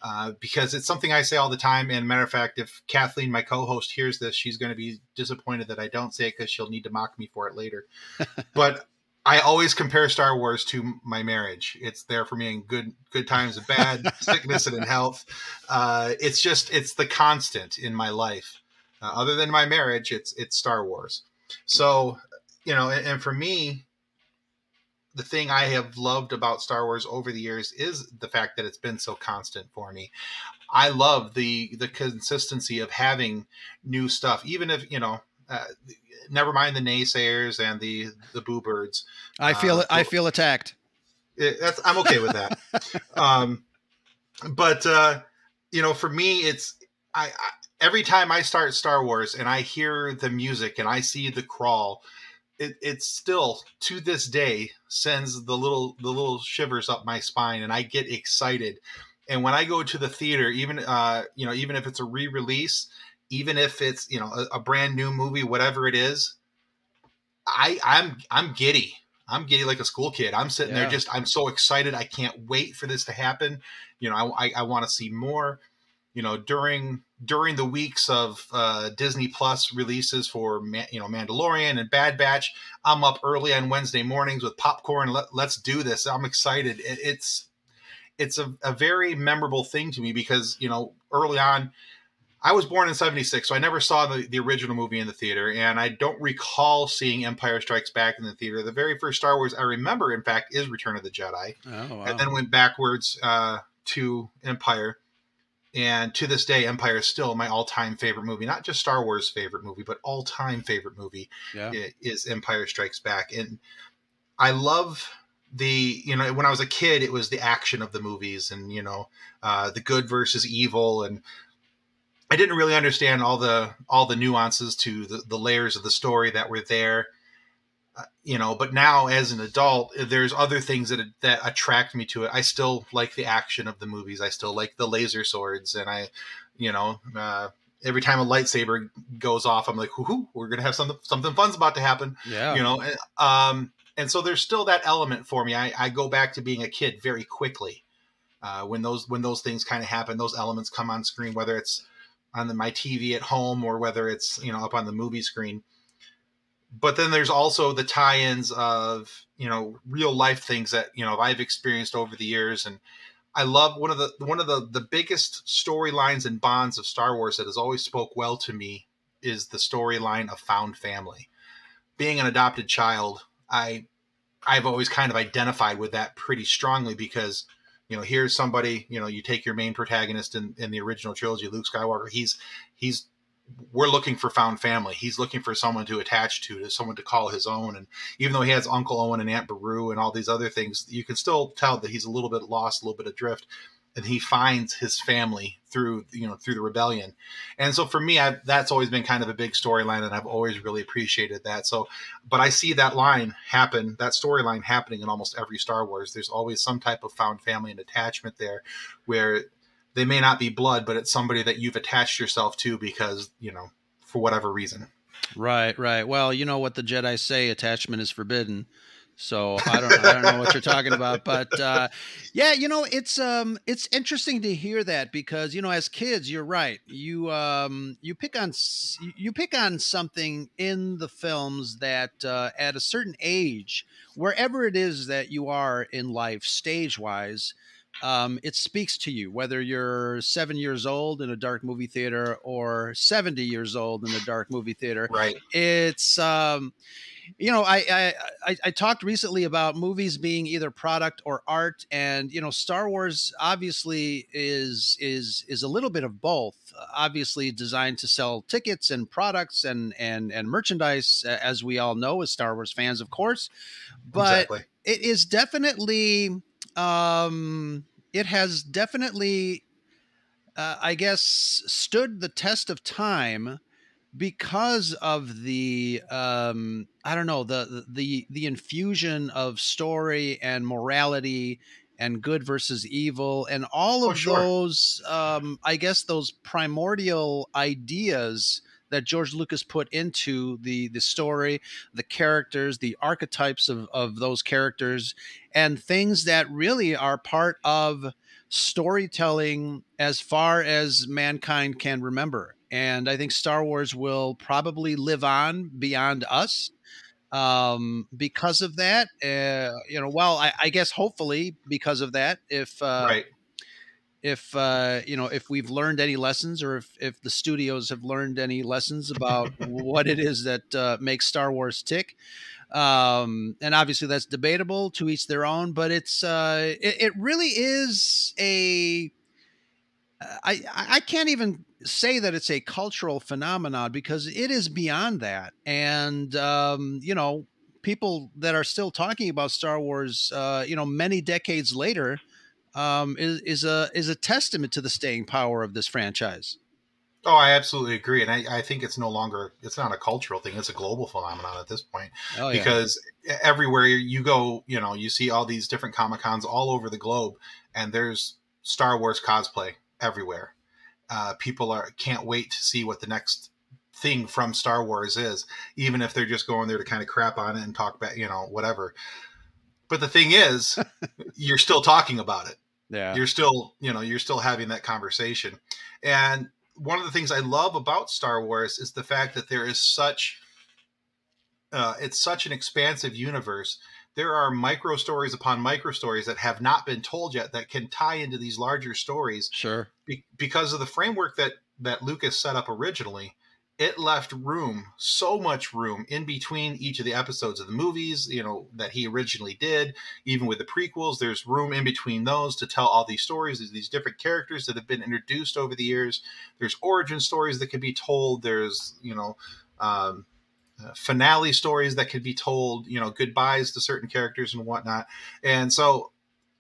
uh, because it's something I say all the time. And matter of fact, if Kathleen, my co-host, hears this, she's going to be disappointed that I don't say it because she'll need to mock me for it later. but I always compare Star Wars to my marriage. It's there for me in good good times and bad, sickness and in health. Uh, it's just it's the constant in my life. Uh, other than my marriage, it's it's Star Wars. So you know, and, and for me, the thing I have loved about Star Wars over the years is the fact that it's been so constant for me. I love the the consistency of having new stuff, even if you know. Uh, never mind the naysayers and the the boo birds. I feel Uh, I feel attacked. it, that's I'm okay with that. um, but uh, you know, for me, it's I, I every time I start Star Wars and I hear the music and I see the crawl, it, it still to this day sends the little the little shivers up my spine and I get excited. And when I go to the theater, even uh, you know, even if it's a re-release, even if it's you know a, a brand new movie, whatever it is, I I'm I'm giddy. I'm giddy like a school kid. I'm sitting Yeah. there just I'm so excited. I can't wait for this to happen. You know, I I, I want to see more. You know, during during the weeks of uh, Disney Plus releases for you know Mandalorian and Bad Batch, I'm up early on Wednesday mornings with popcorn. Let, let's do this. I'm excited. It, it's it's a, a very memorable thing to me because you know early on I was born in 76, so I never saw the, the original movie in the theater, and I don't recall seeing Empire Strikes Back in the theater. The very first Star Wars I remember, in fact, is Return of the Jedi, Oh wow. and then went backwards uh, to Empire. And to this day, Empire is still my all time favorite movie. Not just Star Wars' favorite movie, but all time favorite movie yeah. is Empire Strikes Back. And I love the, you know, when I was a kid, it was the action of the movies and, you know, uh, the good versus evil. And I didn't really understand all the all the nuances to the, the layers of the story that were there. You know, but now as an adult, there's other things that that attract me to it. I still like the action of the movies. I still like the laser swords, and I, you know, uh, every time a lightsaber goes off, I'm like, "Hoo, we're gonna have something something fun's about to happen." Yeah. you know, and, um, and so there's still that element for me. I, I go back to being a kid very quickly uh, when those when those things kind of happen. Those elements come on screen, whether it's on the, my TV at home or whether it's you know up on the movie screen. But then there's also the tie-ins of you know real life things that you know I've experienced over the years, and I love one of the one of the the biggest storylines and bonds of Star Wars that has always spoke well to me is the storyline of found family. Being an adopted child, I I've always kind of identified with that pretty strongly because you know here's somebody you know you take your main protagonist in, in the original trilogy luke skywalker he's he's we're looking for found family. He's looking for someone to attach to to someone to call his own. And even though he has uncle owen and aunt beru and all these other things you can still tell that he's a little bit lost a little bit adrift and he finds his family through you know through the rebellion. And so for me I, that's always been kind of a big storyline and i've always really appreciated that. So but i see that line happen that storyline happening in almost every star wars. There's always some type of found family and attachment there where they may not be blood but it's somebody that you've attached yourself to because you know for whatever reason Right, right. Well, you know what the Jedi say: attachment is forbidden. So I don't, I don't know what you're talking about, but uh, yeah, you know, it's um, it's interesting to hear that because you know, as kids, you're right. You um, you pick on you pick on something in the films that uh, at a certain age, wherever it is that you are in life, stage wise, um, it speaks to you whether you're seven years old in a dark movie theater or 70 years old in a dark movie theater. Right. It's um you know I, I i talked recently about movies being either product or art and you know star wars obviously is is is a little bit of both. Obviously designed to sell tickets and products and and and merchandise as we all know as star wars fans of course but Exactly. it is definitely um it has definitely uh, i guess stood the test of time because of the um i don't know the the the infusion of story and morality and good versus evil and all of Oh, sure. those um i guess those primordial ideas that George Lucas put into the the story, the characters, the archetypes of of those characters, and things that really are part of storytelling as far as mankind can remember. And I think Star Wars will probably live on beyond us um, because of that. Uh, you know, well, I, I, guess hopefully because of that, if uh, right. If uh, you know if we've learned any lessons, or if if the studios have learned any lessons about what it is that uh, makes Star Wars tick. Um, and obviously that's debatable to each their own, but it's uh, it, it really is a I I can't even say that it's a cultural phenomenon because it is beyond that. And um, you know, people that are still talking about Star Wars, uh, you know, many decades later, um, is is a is a testament to the staying power of this franchise. Oh, I absolutely agree, and I, I think it's no longer it's not a cultural thing; it's a global phenomenon at this point. Oh, yeah. Because everywhere you go, you know, you see all these different comic cons all over the globe, and there's Star Wars cosplay everywhere. Uh, people are can't wait to see what the next thing from Star Wars is, even if they're just going there to kind of crap on it and talk about you know whatever. But the thing is, you're still talking about it. Yeah, you're still you know you're still having that conversation, and one of the things I love about Star Wars is the fact that there is such uh, it's such an expansive universe there are micro stories upon micro stories that have not been told yet that can tie into these larger stories. Sure. Be- because of the framework that that Lucas set up originally, it left room, so much room in between each of the episodes of the movies, you know, that he originally did. Even with the prequels, there's room in between those to tell all these stories. There's these different characters that have been introduced over the years. There's origin stories that can be told. There's, you know, um, uh, finale stories that could be told, you know, goodbyes to certain characters and whatnot. And so,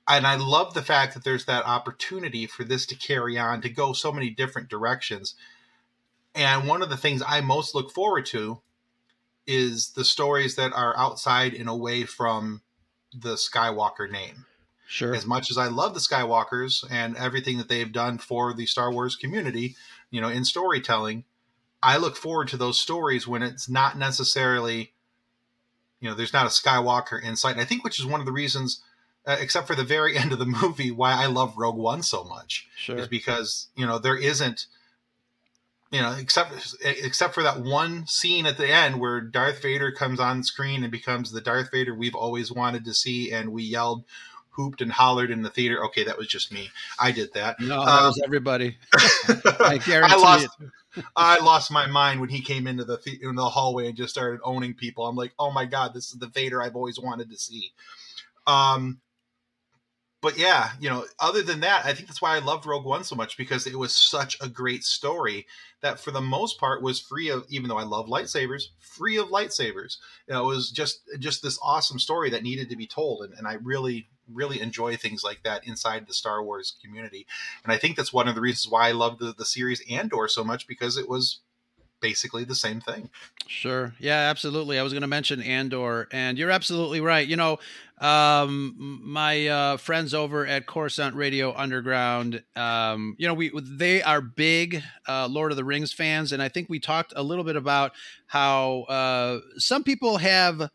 and I love the fact that there's that opportunity for this to carry on to go so many different directions. And one of the things I most look forward to is the stories that are outside and away from the Skywalker name. Sure. As much as I love the Skywalkers and everything that they've done for the Star Wars community, you know, in storytelling, I look forward to those stories when it's not necessarily, you know, there's not a Skywalker in sight. And I think which is one of the reasons, uh, except for the very end of the movie, why I love Rogue One so much. Sure. Is because you know there isn't, you know, except except for that one scene at the end where Darth Vader comes on screen and becomes the Darth Vader we've always wanted to see, and we yelled hooped and hollered in the theater. Okay, that was just me. I did that. No, that um, was everybody. I guarantee I lost, it. I lost my mind when he came into the in the hallway and just started owning people. I'm like, oh my god, this is the Vader I've always wanted to see. Um, but yeah, you know, other than that, I think that's why I loved Rogue One so much because it was such a great story that for the most part was free of even though I love lightsabers, free of lightsabers. You know, it was just just this awesome story that needed to be told and, and I really really enjoy things like that inside the Star Wars community. And I think that's one of the reasons why I love the, the series Andor so much because it was basically the same thing. Sure. Yeah, absolutely. I was going to mention Andor, and you're absolutely right. You know, um, my uh, friends over at Coruscant Radio Underground, um, you know, we they are big uh, Lord of the Rings fans, and I think we talked a little bit about how uh, some people have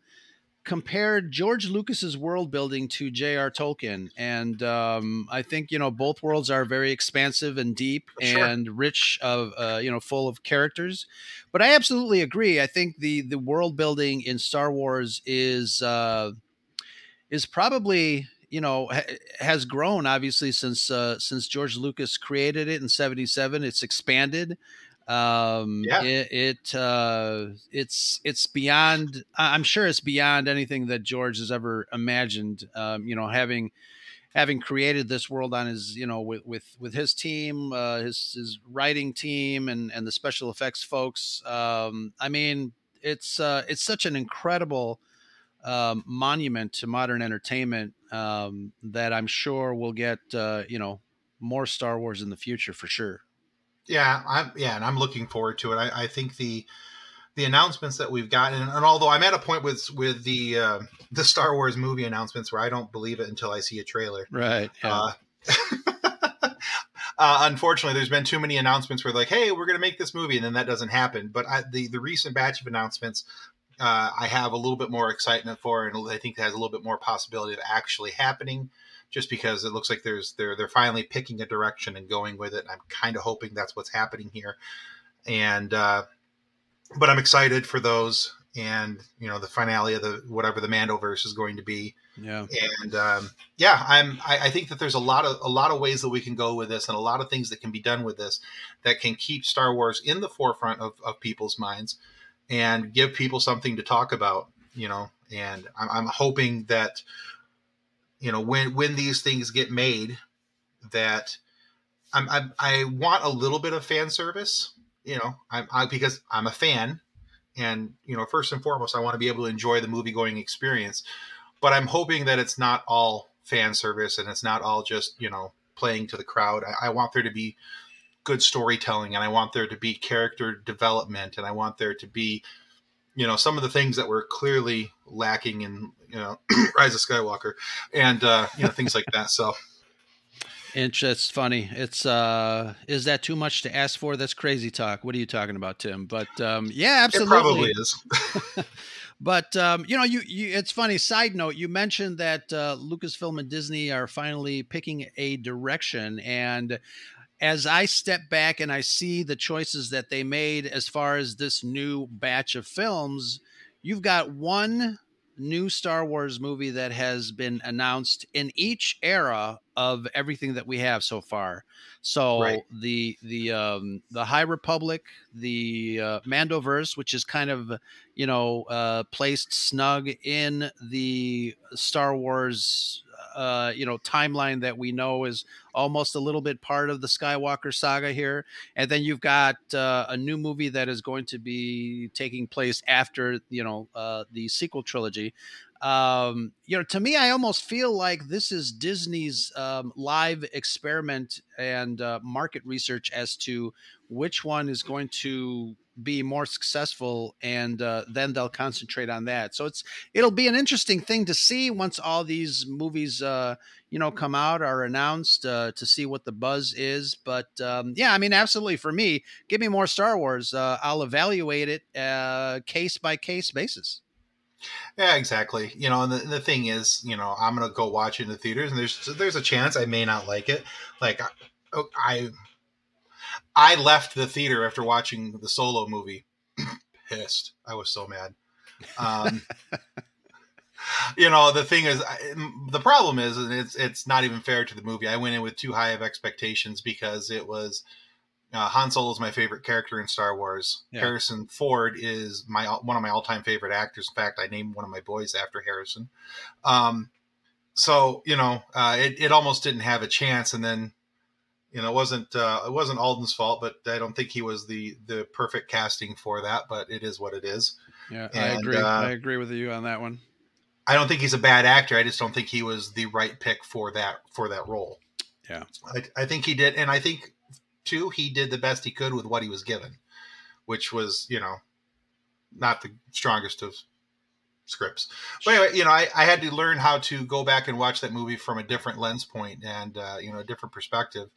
compared George Lucas's world building to J.R. Tolkien, and um, I think you know both worlds are very expansive and deep sure. and rich of uh, you know full of characters. But I absolutely agree. I think the the world building in Star Wars is uh, is probably you know ha- has grown obviously since uh, since George Lucas created it in '77. It's expanded um yeah. it, it uh it's it's beyond i'm sure it's beyond anything that george has ever imagined um you know having having created this world on his you know with with with his team uh his his writing team and and the special effects folks um i mean it's uh it's such an incredible um monument to modern entertainment um that i'm sure we'll get uh you know more star wars in the future for sure yeah, I'm yeah, and I'm looking forward to it. I, I think the the announcements that we've gotten, and, and although I'm at a point with with the uh, the Star Wars movie announcements where I don't believe it until I see a trailer. Right. Yeah. Uh, uh, unfortunately, there's been too many announcements where like, hey, we're going to make this movie, and then that doesn't happen. But I, the the recent batch of announcements, uh, I have a little bit more excitement for, and I think has a little bit more possibility of actually happening. Just because it looks like there's they're they're finally picking a direction and going with it. I'm kind of hoping that's what's happening here, and uh, but I'm excited for those and you know the finale of the whatever the Mandoverse is going to be. Yeah. And um, yeah, I'm. I, I, think that there's a lot of a lot of ways that we can go with this, and a lot of things that can be done with this that can keep Star Wars in the forefront of, of people's minds and give people something to talk about. You know, and I'm, I'm hoping that you know when when these things get made, that I'm, I, I want a little bit of fan service. You know, I'm I, because I'm a fan and you know first and foremost i want to be able to enjoy the movie going experience but i'm hoping that it's not all fan service and it's not all just you know playing to the crowd I, I, want there to be good storytelling and i want there to be character development and i want there to be you know some of the things that were clearly lacking in you know rise of skywalker and uh you know things like that so it's funny. It's uh is that too much to ask for? That's crazy talk. What are you talking about, Tim? But um yeah, absolutely. It probably is. but um, you know, you, you it's funny. Side note: you mentioned that uh, Lucasfilm and Disney are finally picking a direction, and as I step back and I see the choices that they made as far as this new batch of films, you've got one new Star Wars movie that has been announced in each era of everything that we have so far. So right. the the um, the High Republic, the uh, Mandoverse, which is kind of you know uh, placed snug in the Star Wars uh, you know timeline that we know is almost a little bit part of the Skywalker saga here, and then you've got uh, a new movie that is going to be taking place after you know uh, the sequel trilogy. Um, you know, to me, I almost feel like this is Disney's um, live experiment and uh, market research as to which one is going to be more successful and uh, then they'll concentrate on that so it's it'll be an interesting thing to see once all these movies uh, you know come out are announced uh, to see what the buzz is but um, yeah i mean absolutely for me give me more star wars uh, i'll evaluate it uh, case by case basis yeah, exactly. You know, and the, the thing is, you know, I'm gonna go watch it in the theaters, and there's there's a chance I may not like it. Like I I left the theater after watching the solo movie pissed. I was so mad. Um, you know, the thing is, the problem is, and it's it's not even fair to the movie. I went in with too high of expectations because it was uh, Han Solo is my favorite character in Star Wars. Yeah. Harrison Ford is my one of my all time favorite actors. In fact, I named one of my boys after Harrison. Um, so you know, uh, it it almost didn't have a chance, and then you know, it wasn't uh, it wasn't Alden's fault, but I don't think he was the the perfect casting for that. But it is what it is. Yeah, and, I agree. Uh, I agree with you on that one. I don't think he's a bad actor. I just don't think he was the right pick for that for that role. Yeah, I, I think he did, and I think too he did the best he could with what he was given, which was you know not the strongest of scripts. But anyway, you know, I, I had to learn how to go back and watch that movie from a different lens point and uh, you know a different perspective,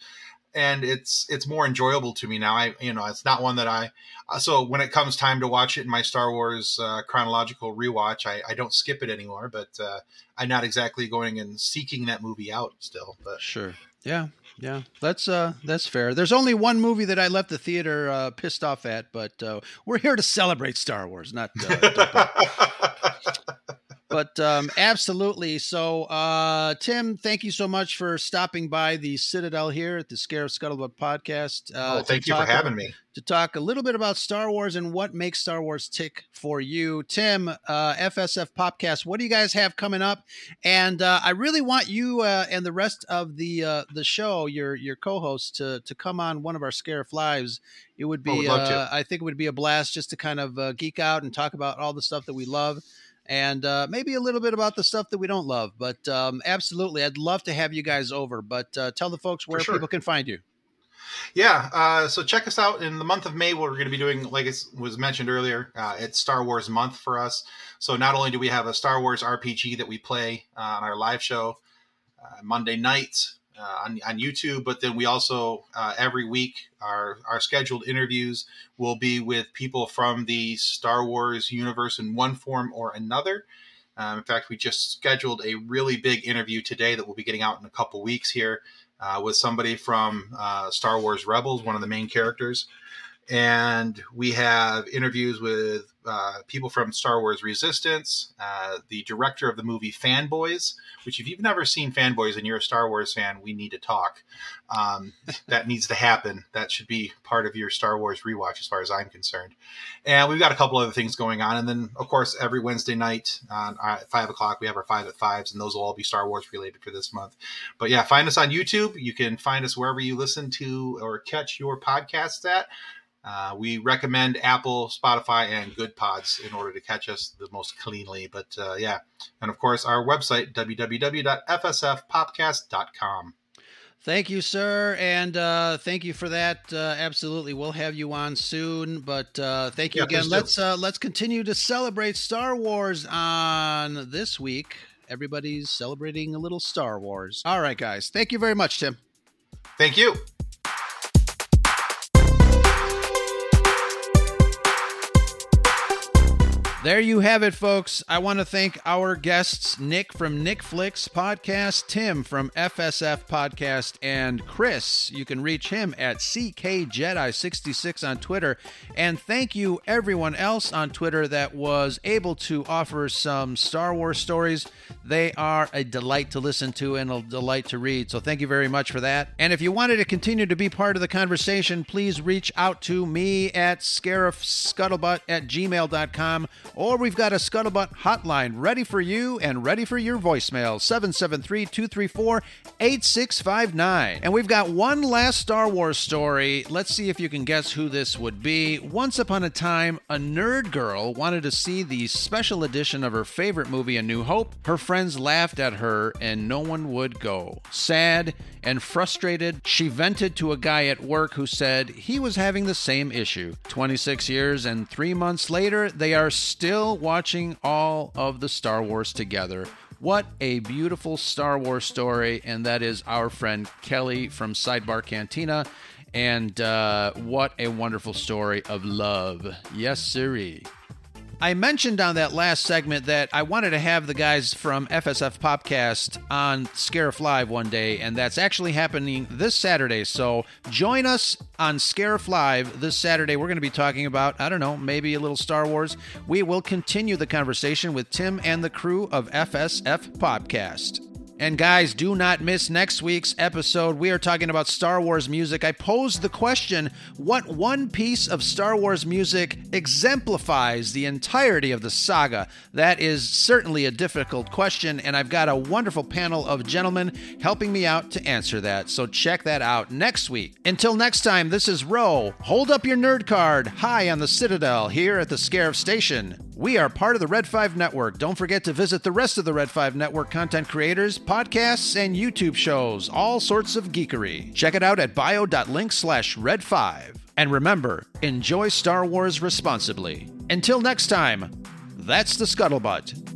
and it's it's more enjoyable to me now. I you know it's not one that I uh, so when it comes time to watch it in my Star Wars uh, chronological rewatch, I, I don't skip it anymore. But uh, I'm not exactly going and seeking that movie out still. But sure, yeah, yeah, that's uh that's fair. There's only one movie that I left the theater uh, pissed off at, but uh, we're here to celebrate Star Wars, not. Uh, but um, absolutely. So, uh, Tim, thank you so much for stopping by the Citadel here at the Scarif Scuttlebutt podcast. Uh, oh, thank you for having me. To talk a little bit about Star Wars and what makes Star Wars tick for you. Tim, uh, FSF Popcast, what do you guys have coming up? And uh, I really want you uh, and the rest of the uh, the show, your your co-hosts, to to come on one of our Scare Lives. It would be, oh, I think, it would be a blast just to kind of geek out and talk about all the stuff that we love and uh, maybe a little bit about the stuff that we don't love. But um, absolutely, I'd love to have you guys over. But uh, tell the folks where sure. people can find you. Yeah, uh, so check us out in the month of May. We're going to be doing, like it was mentioned earlier, uh, it's Star Wars month for us. So not only do we have a Star Wars RPG that we play uh, on our live show uh, Monday nights, uh, on, on YouTube, but then we also uh, every week our our scheduled interviews will be with people from the Star Wars universe in one form or another. Um, in fact, we just scheduled a really big interview today that we'll be getting out in a couple weeks here uh, with somebody from uh, Star Wars Rebels, one of the main characters. And we have interviews with uh, people from Star Wars Resistance, uh, the director of the movie Fanboys, which, if you've never seen Fanboys and you're a Star Wars fan, we need to talk. Um, that needs to happen. That should be part of your Star Wars rewatch, as far as I'm concerned. And we've got a couple other things going on. And then, of course, every Wednesday night uh, at 5 o'clock, we have our 5 at 5s, and those will all be Star Wars related for this month. But yeah, find us on YouTube. You can find us wherever you listen to or catch your podcasts at. Uh, we recommend Apple, Spotify, and Goodpods in order to catch us the most cleanly. But uh, yeah, and of course, our website, www.fsfpopcast.com. Thank you, sir, and uh, thank you for that. Uh, absolutely, we'll have you on soon. But uh, thank you Yeah, again. Let's uh, let's continue to celebrate Star Wars on this week. Everybody's celebrating a little Star Wars. All right, guys. Thank you very much, Tim. Thank you. There you have it, folks. I want to thank our guests Nick from Nick Flicks Podcast, Tim from FSF Popcast, and Chris. You can reach him at CKJedi66 on Twitter. And thank you, everyone else on Twitter that was able to offer some Star Wars stories. They are a delight to listen to and a delight to read. So thank you very much for that. And if you wanted to continue to be part of the conversation, please reach out to me at scarifscuttlebutt at gmail.com or we've got a Scuttlebutt hotline ready for you and ready for your voicemail 773 234 8659. And we've got one last Star Wars story. Let's see if you can guess who this would be. Once upon a time, a nerd girl wanted to see the special edition of her favorite movie, A New Hope. Her friends laughed at her and no one would go. Sad and frustrated, she vented to a guy at work who said he was having the same issue. 26 years and three months later, they are still watching all of the Star Wars together. What a beautiful Star Wars story, and that is our friend Kelly from Sidebar Cantina. And uh, what a wonderful story of love. Yes, sirree. I mentioned on that last segment that I wanted to have the guys from FSF Popcast on Scarif Live one day, and that's actually happening this Saturday. So join us on Scarif Live this Saturday. We're going to be talking about, I don't know, maybe a little Star Wars. We will continue the conversation with Tim and the crew of FSF Popcast. And guys, do not miss next week's episode. We are talking about Star Wars music. I posed the question what one piece of Star Wars music exemplifies the entirety of the saga? That is certainly a difficult question, and I've got a wonderful panel of gentlemen helping me out to answer that. So check that out next week. Until next time, this is Ro. Hold up your nerd card high on the Citadel here at the Scarif Station. We are part of the Red 5 Network. Don't forget to visit the rest of the Red 5 Network content creators, podcasts, and YouTube shows. All sorts of geekery. Check it out at bio.link slash red 5. And remember, enjoy Star Wars responsibly. Until next time, that's the Scuttlebutt.